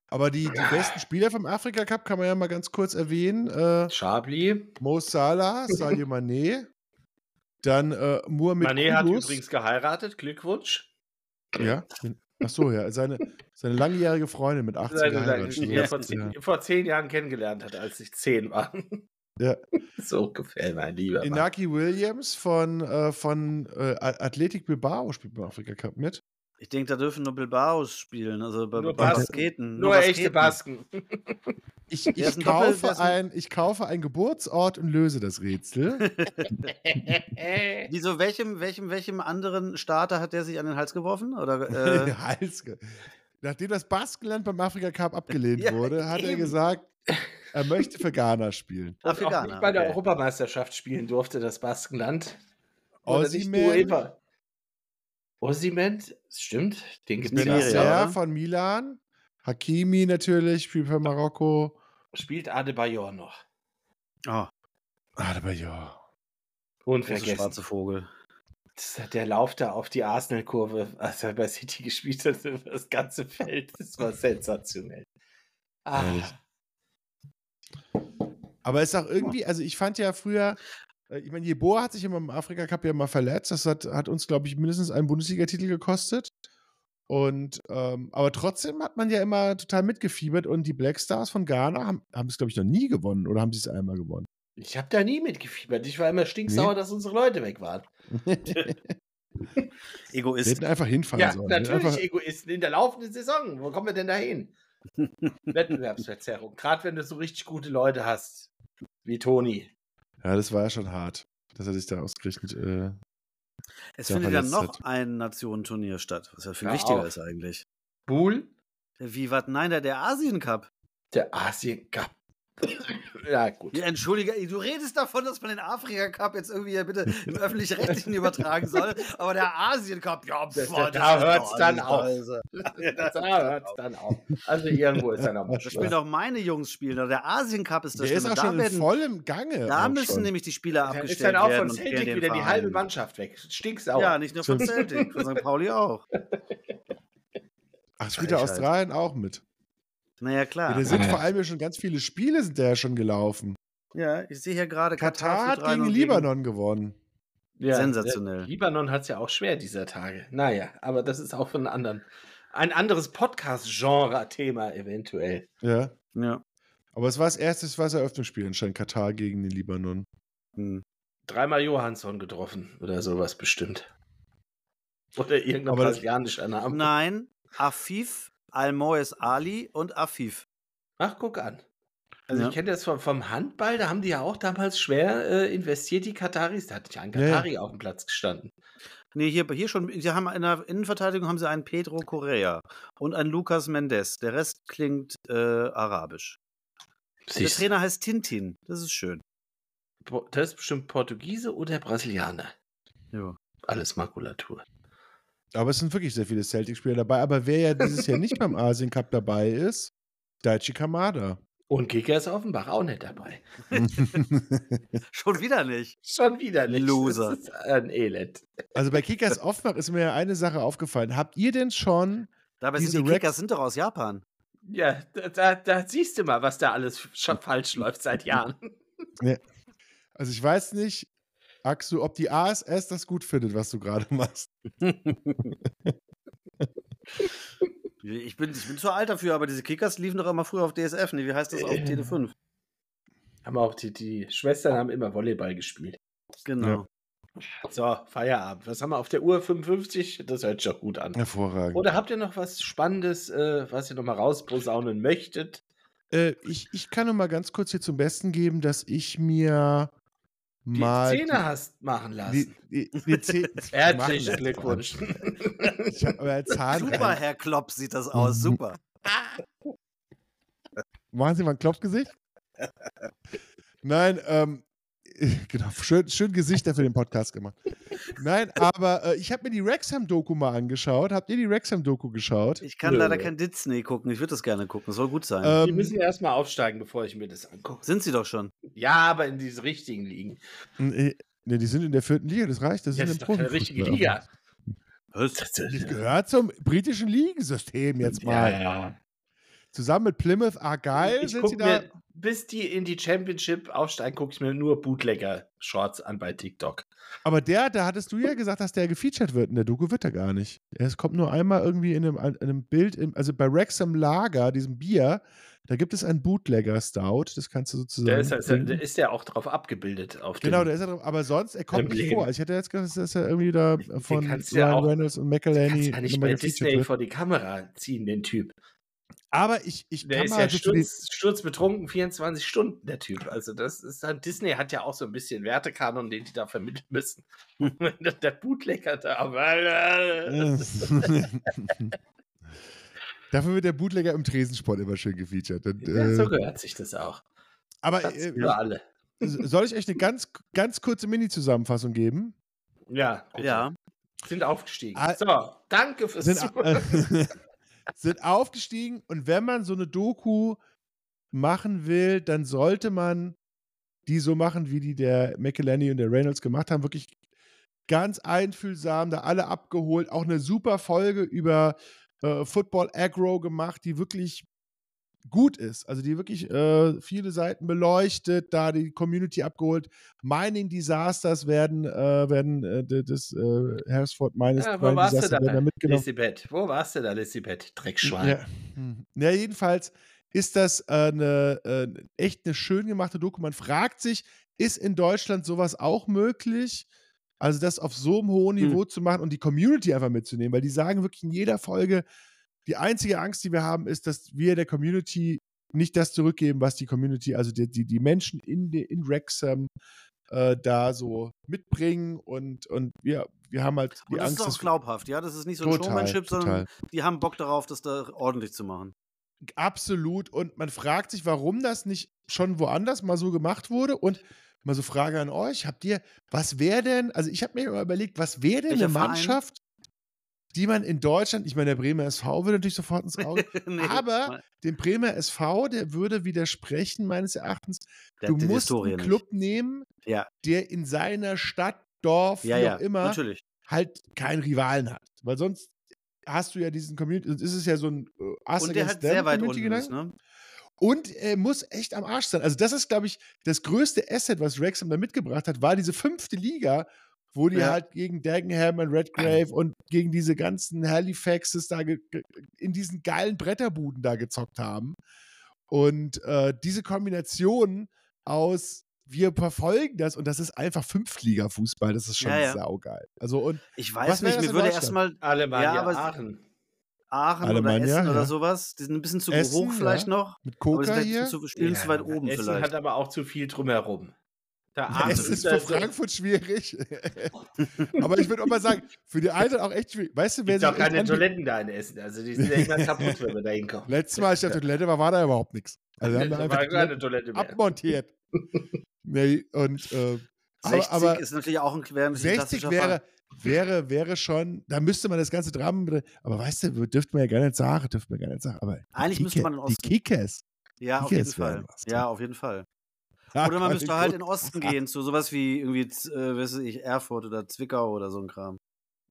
Aber die, die besten Spieler vom Afrika Cup kann man ja mal ganz kurz erwähnen. Äh, Chabli. Mo Salah, (laughs) Sadio Mané, dann äh, Mohamed Mané hat übrigens geheiratet. Glückwunsch. Ja. Ach so, ja. Seine, seine langjährige Freundin mit 18 Seine- geheiratet. seine- Ja, die er vor, zehn, ja. vor zehn Jahren kennengelernt hat, als ich zehn war. Ja. (laughs) So gefällt mein lieber Mann. Inaki Williams von, äh, von äh, Athletic Bilbao spielt beim Afrika Cup mit. Ich denke, da dürfen nur Bilbaos spielen, also bei, Nur. Basketen. Nur echte Basketen. Basken. (laughs) Ich, ich, Doppel- wer kaufe ein- ich kaufe einen Geburtsort und löse das Rätsel. (laughs) Wieso, welchem, welchem, welchem anderen Starter hat der sich an den Hals geworfen? Oder, äh, Hals ge- Nachdem das Baskenland beim Afrika Cup abgelehnt Ja, wurde, hat er eben. gesagt, er möchte für Ghana spielen. Und auch Afrikaner, nicht bei der okay. Europameisterschaft spielen durfte, das Baskenland. Osimhen. Osimhen, stimmt, den gibt es ja. von Milan, Hakimi natürlich, spielt für Marokko. Spielt Adebayor noch. oh, Ah, aber ja. große Unvergessen. schwarze Vogel. Der Lauf da auf die Arsenal-Kurve, als er bei City (laughs) gespielt hat, über das ganze Feld, das war sensationell. Ah, Ehrlich. Aber es ist auch irgendwie, also ich fand ja früher, äh, ich meine, Jeboa hat sich immer im Afrika Cup ja mal verletzt. Das hat, hat uns, glaube ich, mindestens einen Bundesligatitel gekostet. Und, ähm, aber trotzdem hat man ja immer total mitgefiebert und die Black Stars von Ghana haben, haben es, glaube ich, noch nie gewonnen oder haben sie es einmal gewonnen? ich habe da nie mitgefiebert. Ich war immer stinksauer, Nee. dass unsere Leute weg waren. Sie (laughs) Egoist. hätten einfach hinfahren Ja, sollen. natürlich Einfach, Egoisten in der laufenden Saison. Wo kommen wir denn da hin? Wettbewerbsverzerrung. Gerade wenn du so richtig gute Leute hast, wie Toni. ja, das war ja schon hart, dass er sich da ausgerechnet. Äh, Es findet ja noch hat. ein Nationenturnier statt, was ja viel Hör wichtiger auf. ist eigentlich. Buhl, Der Vivat, nein, der, der Asien Cup. der Asien Cup. Ja, gut. Ja, entschuldige, du redest davon, dass man den Afrika Cup jetzt irgendwie ja bitte im öffentlich-rechtlichen (laughs) übertragen soll, aber der Asien Cup, ja, Das- boah, da ist hört's doch dann auf. leise. (laughs) Da hört dann auf. Also irgendwo ist dann auch mal Da spielen doch meine Jungs spielen. Der Asien Cup ist das der ist Schlimme. auch schon da in werden, vollem Gange. da auch müssen schon. nämlich die Spieler Da abgestellt ist dann auch werden. von Celtic wieder die halbe Mannschaft weg. Stinksauer. Ja, nicht nur von (laughs) Celtic, von St. Pauli auch. Ach, spielt der. Australien auch mit. Naja, Ja, klar. da sind vor allem ja schon ganz viele Spiele sind da ja schon gelaufen. Ja, ich sehe hier gerade Katar hat führt rein gegen Libanon gewonnen. Ja, Sensationell. der Libanon hat es ja auch schwer dieser Tage. Naja, aber das ist auch von anderen. Ein anderes Podcast-Genre-Thema eventuell. Ja. Ja. Aber es war das erste, das Eröffnungsspiel anscheinend Katar gegen den Libanon. Hm. Dreimal Johansson getroffen oder sowas bestimmt. Oder irgendein brasilianischer Name. Nein, Afif, Almoes Ali und Afif. Ach, guck an. Also Ja. ich kenne das vom, vom Handball, da haben die ja auch damals schwer äh, investiert, die Kataris. Da hat ja ein Ja, ja. Katari auf dem Platz gestanden. Nee, hier, hier schon, sie haben in der Innenverteidigung haben sie einen Pedro Correa und einen Lucas Mendes. Der Rest klingt äh, arabisch. Der Trainer heißt Tintin. Das ist schön. Das ist bestimmt Portugiese oder Brasilianer. Ja. Alles Makulatur. Aber es sind wirklich sehr viele Celtic-Spieler dabei. Aber wer ja dieses Jahr nicht beim Asien Cup dabei ist, Daichi Kamada. Und Kickers Offenbach auch nicht dabei. (laughs) Schon wieder nicht. Schon wieder nicht. Loser. Das ist ein Elend. also bei Kickers Offenbach ist mir ja eine Sache aufgefallen. Habt ihr denn schon Dabei Diese sind die Rex- Kickers sind doch aus Japan. Ja, da, da, da siehst du mal, was da alles schon falsch läuft seit Jahren. Also ich weiß nicht, Axel, ob die ASS das gut findet, was du gerade machst. (laughs) Ich bin, ich bin zu alt dafür, aber diese Kickers liefen doch immer früher auf DSF. Nee, wie heißt das auf Äh. Tele 5? Haben auch die, die Schwestern haben immer Volleyball gespielt. Genau. So, Feierabend. Was haben wir auf der Uhr? 55? Das hört sich doch gut an. Hervorragend. Oder habt ihr noch was Spannendes, äh, was ihr noch mal rausposaunen möchtet? Äh, ich, ich kann nur mal ganz kurz hier zum Besten geben, dass ich mir Die mal. Zähne hast machen die, lassen. die, die Zähne- (laughs) Herzlichen Glückwunsch. Ich habe aber Zahn. Super, Herr Klopp sieht das aus. Mhm. Super. Machen Sie mal ein Klopfgesicht? Nein, ähm, (laughs) genau, schön, schön Gesichter für den Podcast gemacht. Nein, (laughs) aber äh, ich habe mir die Wrexham-Doku mal angeschaut. Habt ihr die Wrexham-Doku geschaut? Ich kann Nö. leider kein Disney gucken. Ich würde das gerne gucken. Soll gut sein. Die Ähm, müssen erst mal aufsteigen, bevor ich mir das angucke. Sind sie doch schon. Ja, aber in diese richtigen Ligen. äh, ne, die sind in der vierten Liga, das reicht. Das Das sind ist im doch keine richtige. Liga. Das Das ist- gehört zum britischen Ligensystem jetzt mal. Ja, ja. Zusammen mit Plymouth Argyle Ich sind sie da. mir, bis die in die Championship aufsteigen, gucke ich mir nur Bootlegger-Shorts an bei TikTok. Aber der, da hattest du ja gesagt, dass der gefeatured wird. In der Doku wird er gar nicht. Es kommt nur einmal irgendwie in einem, in einem Bild, im, also bei Rexham Lager, diesem Bier, da gibt es einen Bootlegger-Stout. Das kannst du sozusagen. Der ist, ja- trinken. der ist ja auch drauf abgebildet. Auf Genau, der ist ja drauf. Aber sonst, er kommt nicht vor. Ich hätte jetzt gedacht, dass er irgendwie da von kannst du ja Ryan auch- Reynolds und kannst McElhenney ja nicht bei Disney vor die Kamera ziehen, den Typ. Aber ich, ich Der kann ist mal ja die, sturz, sturzbetrunken 24 Stunden, der Typ. Also das ist dann, Disney hat ja auch so ein bisschen Wertekanon, den die da vermitteln müssen. (laughs) (laughs) der, Bootlegger da, aber (laughs) Dafür wird der Bootlegger im Tresensport immer schön gefeatured. Und, ja, so äh, gehört sich das auch. aber Platz äh, für alle. soll ich euch eine ganz, ganz kurze Mini-Zusammenfassung geben? Ja, bitte. Ja. Sind aufgestiegen. Ah, so, danke fürs sind, Zuhören. Sind aufgestiegen und wenn man so eine Doku machen will, dann sollte man die so machen, wie die der McElhenney und der Reynolds gemacht haben. Wirklich ganz einfühlsam, da alle abgeholt. Auch eine super Folge über äh, Football Aggro gemacht, die wirklich gut ist. Also die wirklich äh, viele Seiten beleuchtet, da die Community abgeholt. Mining Disasters werden, äh, werden äh, das äh, Hersford Mines Ja, wo Mining warst du Disaster da, da mitgenommen. Wo warst du da, Lissibeth? Dreckschwein. Ja. Hm. ja, jedenfalls ist das äh, eine, äh, echt eine schön gemachte Doku. Man fragt sich, ist in Deutschland sowas auch möglich? Also das auf so einem hohen Hm. Niveau zu machen und die Community einfach mitzunehmen, weil die sagen wirklich in jeder Folge, die einzige Angst, die wir haben, ist, dass wir der Community nicht das zurückgeben, was die Community, also die, die, die Menschen in, de, in Wrexham äh, da so mitbringen und, und wir, wir haben halt die Und das Angst, ist auch glaubhaft, ja? Das ist nicht so ein Total, Showmanship, sondern total. die haben Bock darauf, das da ordentlich zu machen. Absolut. Und man fragt sich, warum das nicht schon woanders mal so gemacht wurde. Und mal so Frage an euch: Habt ihr, was wäre denn, also ich habe mir immer überlegt, was wäre denn Welcher eine Verein? Mannschaft, die man in Deutschland, ich meine, der Bremer SV würde natürlich sofort ins Auge, (laughs) Nee, aber dem Bremer SV, der würde widersprechen, meines Erachtens. der du musst Historie einen nicht. Club nehmen, Ja, der in seiner Stadt, Dorf, ja, wie ja, auch immer, natürlich. halt keinen Rivalen hat. Weil sonst hast du ja diesen Community, es ist ja so ein äh, Us Und der hat sehr weit unten ist, ne? Und er muss echt am Arsch sein. Also, das ist, glaube ich, das größte Asset, was Wrexham da mitgebracht hat, war diese fünfte Liga, wo die Ja. halt gegen Dagenham und Redgrave und gegen diese ganzen Halifaxes da in diesen geilen Bretterbuden da gezockt haben. Und äh, diese Kombination aus wir verfolgen das und das ist einfach Fünftliga-Fußball, das ist schon Ja, ja. saugeil. Also und Ich weiß nicht, mir würde erstmal Alemannia Ja, aber- Aachen. Aachen Alemannia, oder Essen oder ja. sowas. Die sind ein bisschen zu Essen, hoch vielleicht ja. noch. mit Aber die Coca sind hier. zu, spielen zu weit oben Essen vielleicht. hat aber auch zu viel drumherum. Ja, es ist für Frankfurt schwierig. (laughs) Aber ich würde auch mal sagen, für die Eintracht auch echt schwierig. Weißt du, wer sich auch keine Toiletten da in Essen. Also die sind ja immer kaputt, wenn wir da hinkommen. Letztes Mal, als ich auf der Toilette war, war da überhaupt nichts. Also haben wir einfach war keine Toilette mehr. abmontiert. nee, und äh, 60 aber, aber ist natürlich auch ein, wäre natürlich ein 60 klassischer wäre, wäre, wäre schon, da müsste man das ganze Drama, aber weißt du, dürfte man ja gar nicht sagen, dürfte man gar nicht sagen, aber Eigentlich müsste man in Kicker- Osten- Die Kickers. Ja, auf Kickers jeden Fall. was, Ja, auf jeden Fall. (laughs) Oder man müsste halt in den Osten gehen, zu sowas wie irgendwie, äh, weiß ich, Erfurt oder Zwickau oder so ein Kram.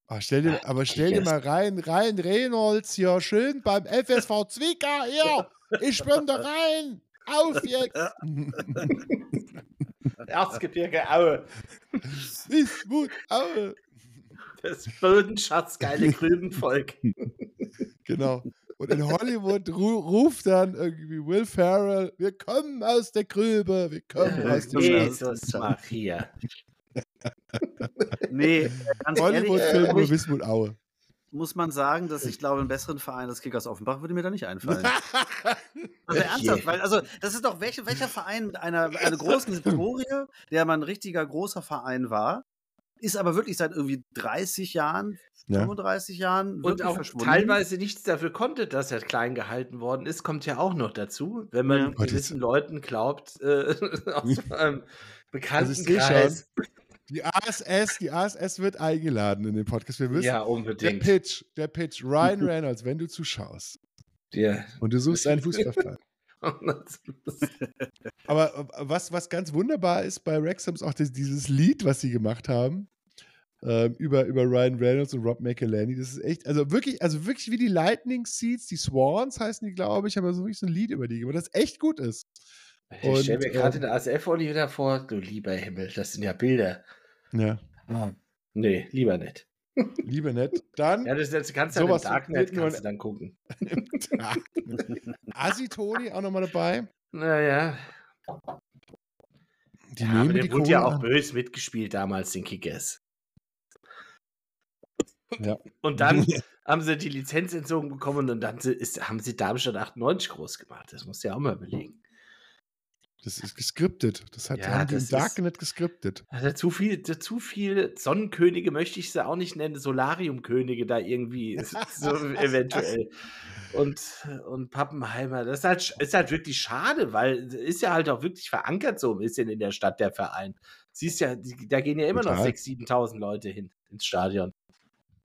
Ah, stell dir, aber stell dir mal rein, rein Reynolds hier schön beim FSV Zwickau, hier, ich bin da rein, auf jetzt. (laughs) Erzgebirge Aue. Ist gut, Aue. Das bodenschatzgeile Grübenvolk. (laughs) Genau. Und in Hollywood ru ruft dann irgendwie Will Ferrell, wir kommen aus der Grübe, wir kommen aus der Ja, Grübe. Jesus Maria. (laughs) Nee, äh, ganz ehrlich, Hollywood-Film äh, nur Wismut Aue. muss man sagen, dass ich glaube, einen besseren Verein als Kickers Offenbach würde mir da nicht einfallen. (laughs) Also ernsthaft, weil, also, das ist doch welche, welcher Verein mit einer, einer großen (laughs) Historie, der mal ein richtiger großer Verein war, ist aber wirklich seit irgendwie 30 Jahren, Ja. 35 Jahren Und auch verschwunden. teilweise nichts dafür konnte, dass er klein gehalten worden ist, kommt ja auch noch dazu, wenn man Ja. Gewissen Leuten glaubt, äh, (laughs) aus einem bekannten Also ich seh Kreis. Die ASS, die ASS wird eingeladen in den Podcast. Wir wissen, Ja, der unbedingt. Pitch, der Pitch, Ryan Reynolds, wenn du zuschaust Ja. und du suchst einen Fußballverein. (laughs) Aber äh, was, was ganz wunderbar ist bei Wrexham ist auch das, dieses Lied, was sie gemacht haben. Ähm, über, über Ryan Reynolds und Rob McElhenney. Das ist echt, also wirklich, also wirklich wie die Lightning Seeds, die Swans heißen die, glaube ich, haben so wirklich so ein Lied über die gemacht, das echt gut ist. Ich stelle mir Und, gerade ähm, den ASF-Olli wieder vor, du lieber Himmel, das sind ja Bilder. Ja, Nee, lieber nicht. lieber nett. Dann Ja, das, das kannst du ja im Sowas Darknet kannst du dann gucken. (laughs) Assi Toni auch nochmal dabei. Naja, Die ja, aber nehmen der die wurde ja auch an. böse mitgespielt damals, den Kickers. Ja. (laughs) Und dann (laughs) haben sie die Lizenz entzogen bekommen und dann ist, haben sie Darmstadt 98 groß gemacht. Das musst du ja auch mal überlegen. Das ist geskriptet. Das hat Ja, haben die im Darknet geskriptet. Also zu viel, zu viel Sonnenkönige möchte ich sie auch nicht nennen, Solariumkönige da irgendwie (laughs) so eventuell. Und, und Pappenheimer, das ist halt, ist halt wirklich schade, weil ist ja halt auch wirklich verankert so ein bisschen in der Stadt der Verein. Siehst ja, da gehen ja immer noch Total. 6.000, 7.000 Leute hin ins Stadion.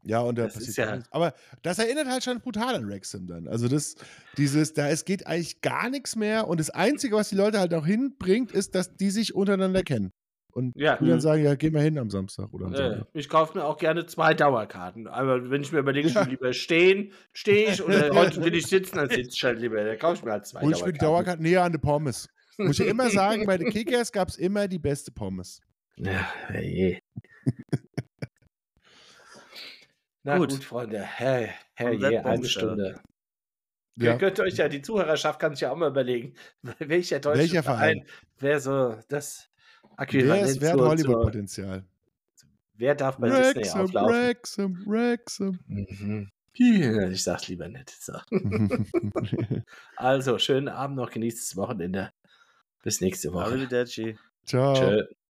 Ja, und da Das ist passiert ja- nichts. Aber das erinnert halt schon brutal an Wrexham dann. Also das, dieses, da es geht eigentlich gar nichts mehr und das Einzige, was die Leute halt auch hinbringt, ist, dass die sich untereinander kennen. Und Ja. die dann sagen, ja, geh mal hin am Samstag oder am Äh, Sonntag. ich kaufe mir auch gerne zwei Dauerkarten. Aber wenn ich mir überlege, ich will lieber stehen, stehe ich. Oder (laughs) heute will ich sitzen, dann sitze ich halt lieber. Dann kaufe ich mir halt zwei Und ich will die Dauerkarte näher an die Pommes. Muss ich immer sagen, bei (laughs) den Kickers gab es immer die beste Pommes. Ja, je. Na gut, Gut. Freunde. Und je, Wettbewerb, eine Stunde. Ja. Ihr könnt euch ja, die Zuhörerschaft kann sich ja auch mal überlegen, (laughs) welcher deutsche Welcher Verein, wäre so das Wer Äquivalent ist wer zur- Hollywood-Potenzial? Wer darf bei Disney Wrexham, auflaufen? Wrexham, Wrexham. Mhm. Ich sag's lieber nicht. So. (laughs) Also, schönen Abend noch, genießt das Wochenende. Bis nächste Woche. Arrivederci. Ciao. Tschö.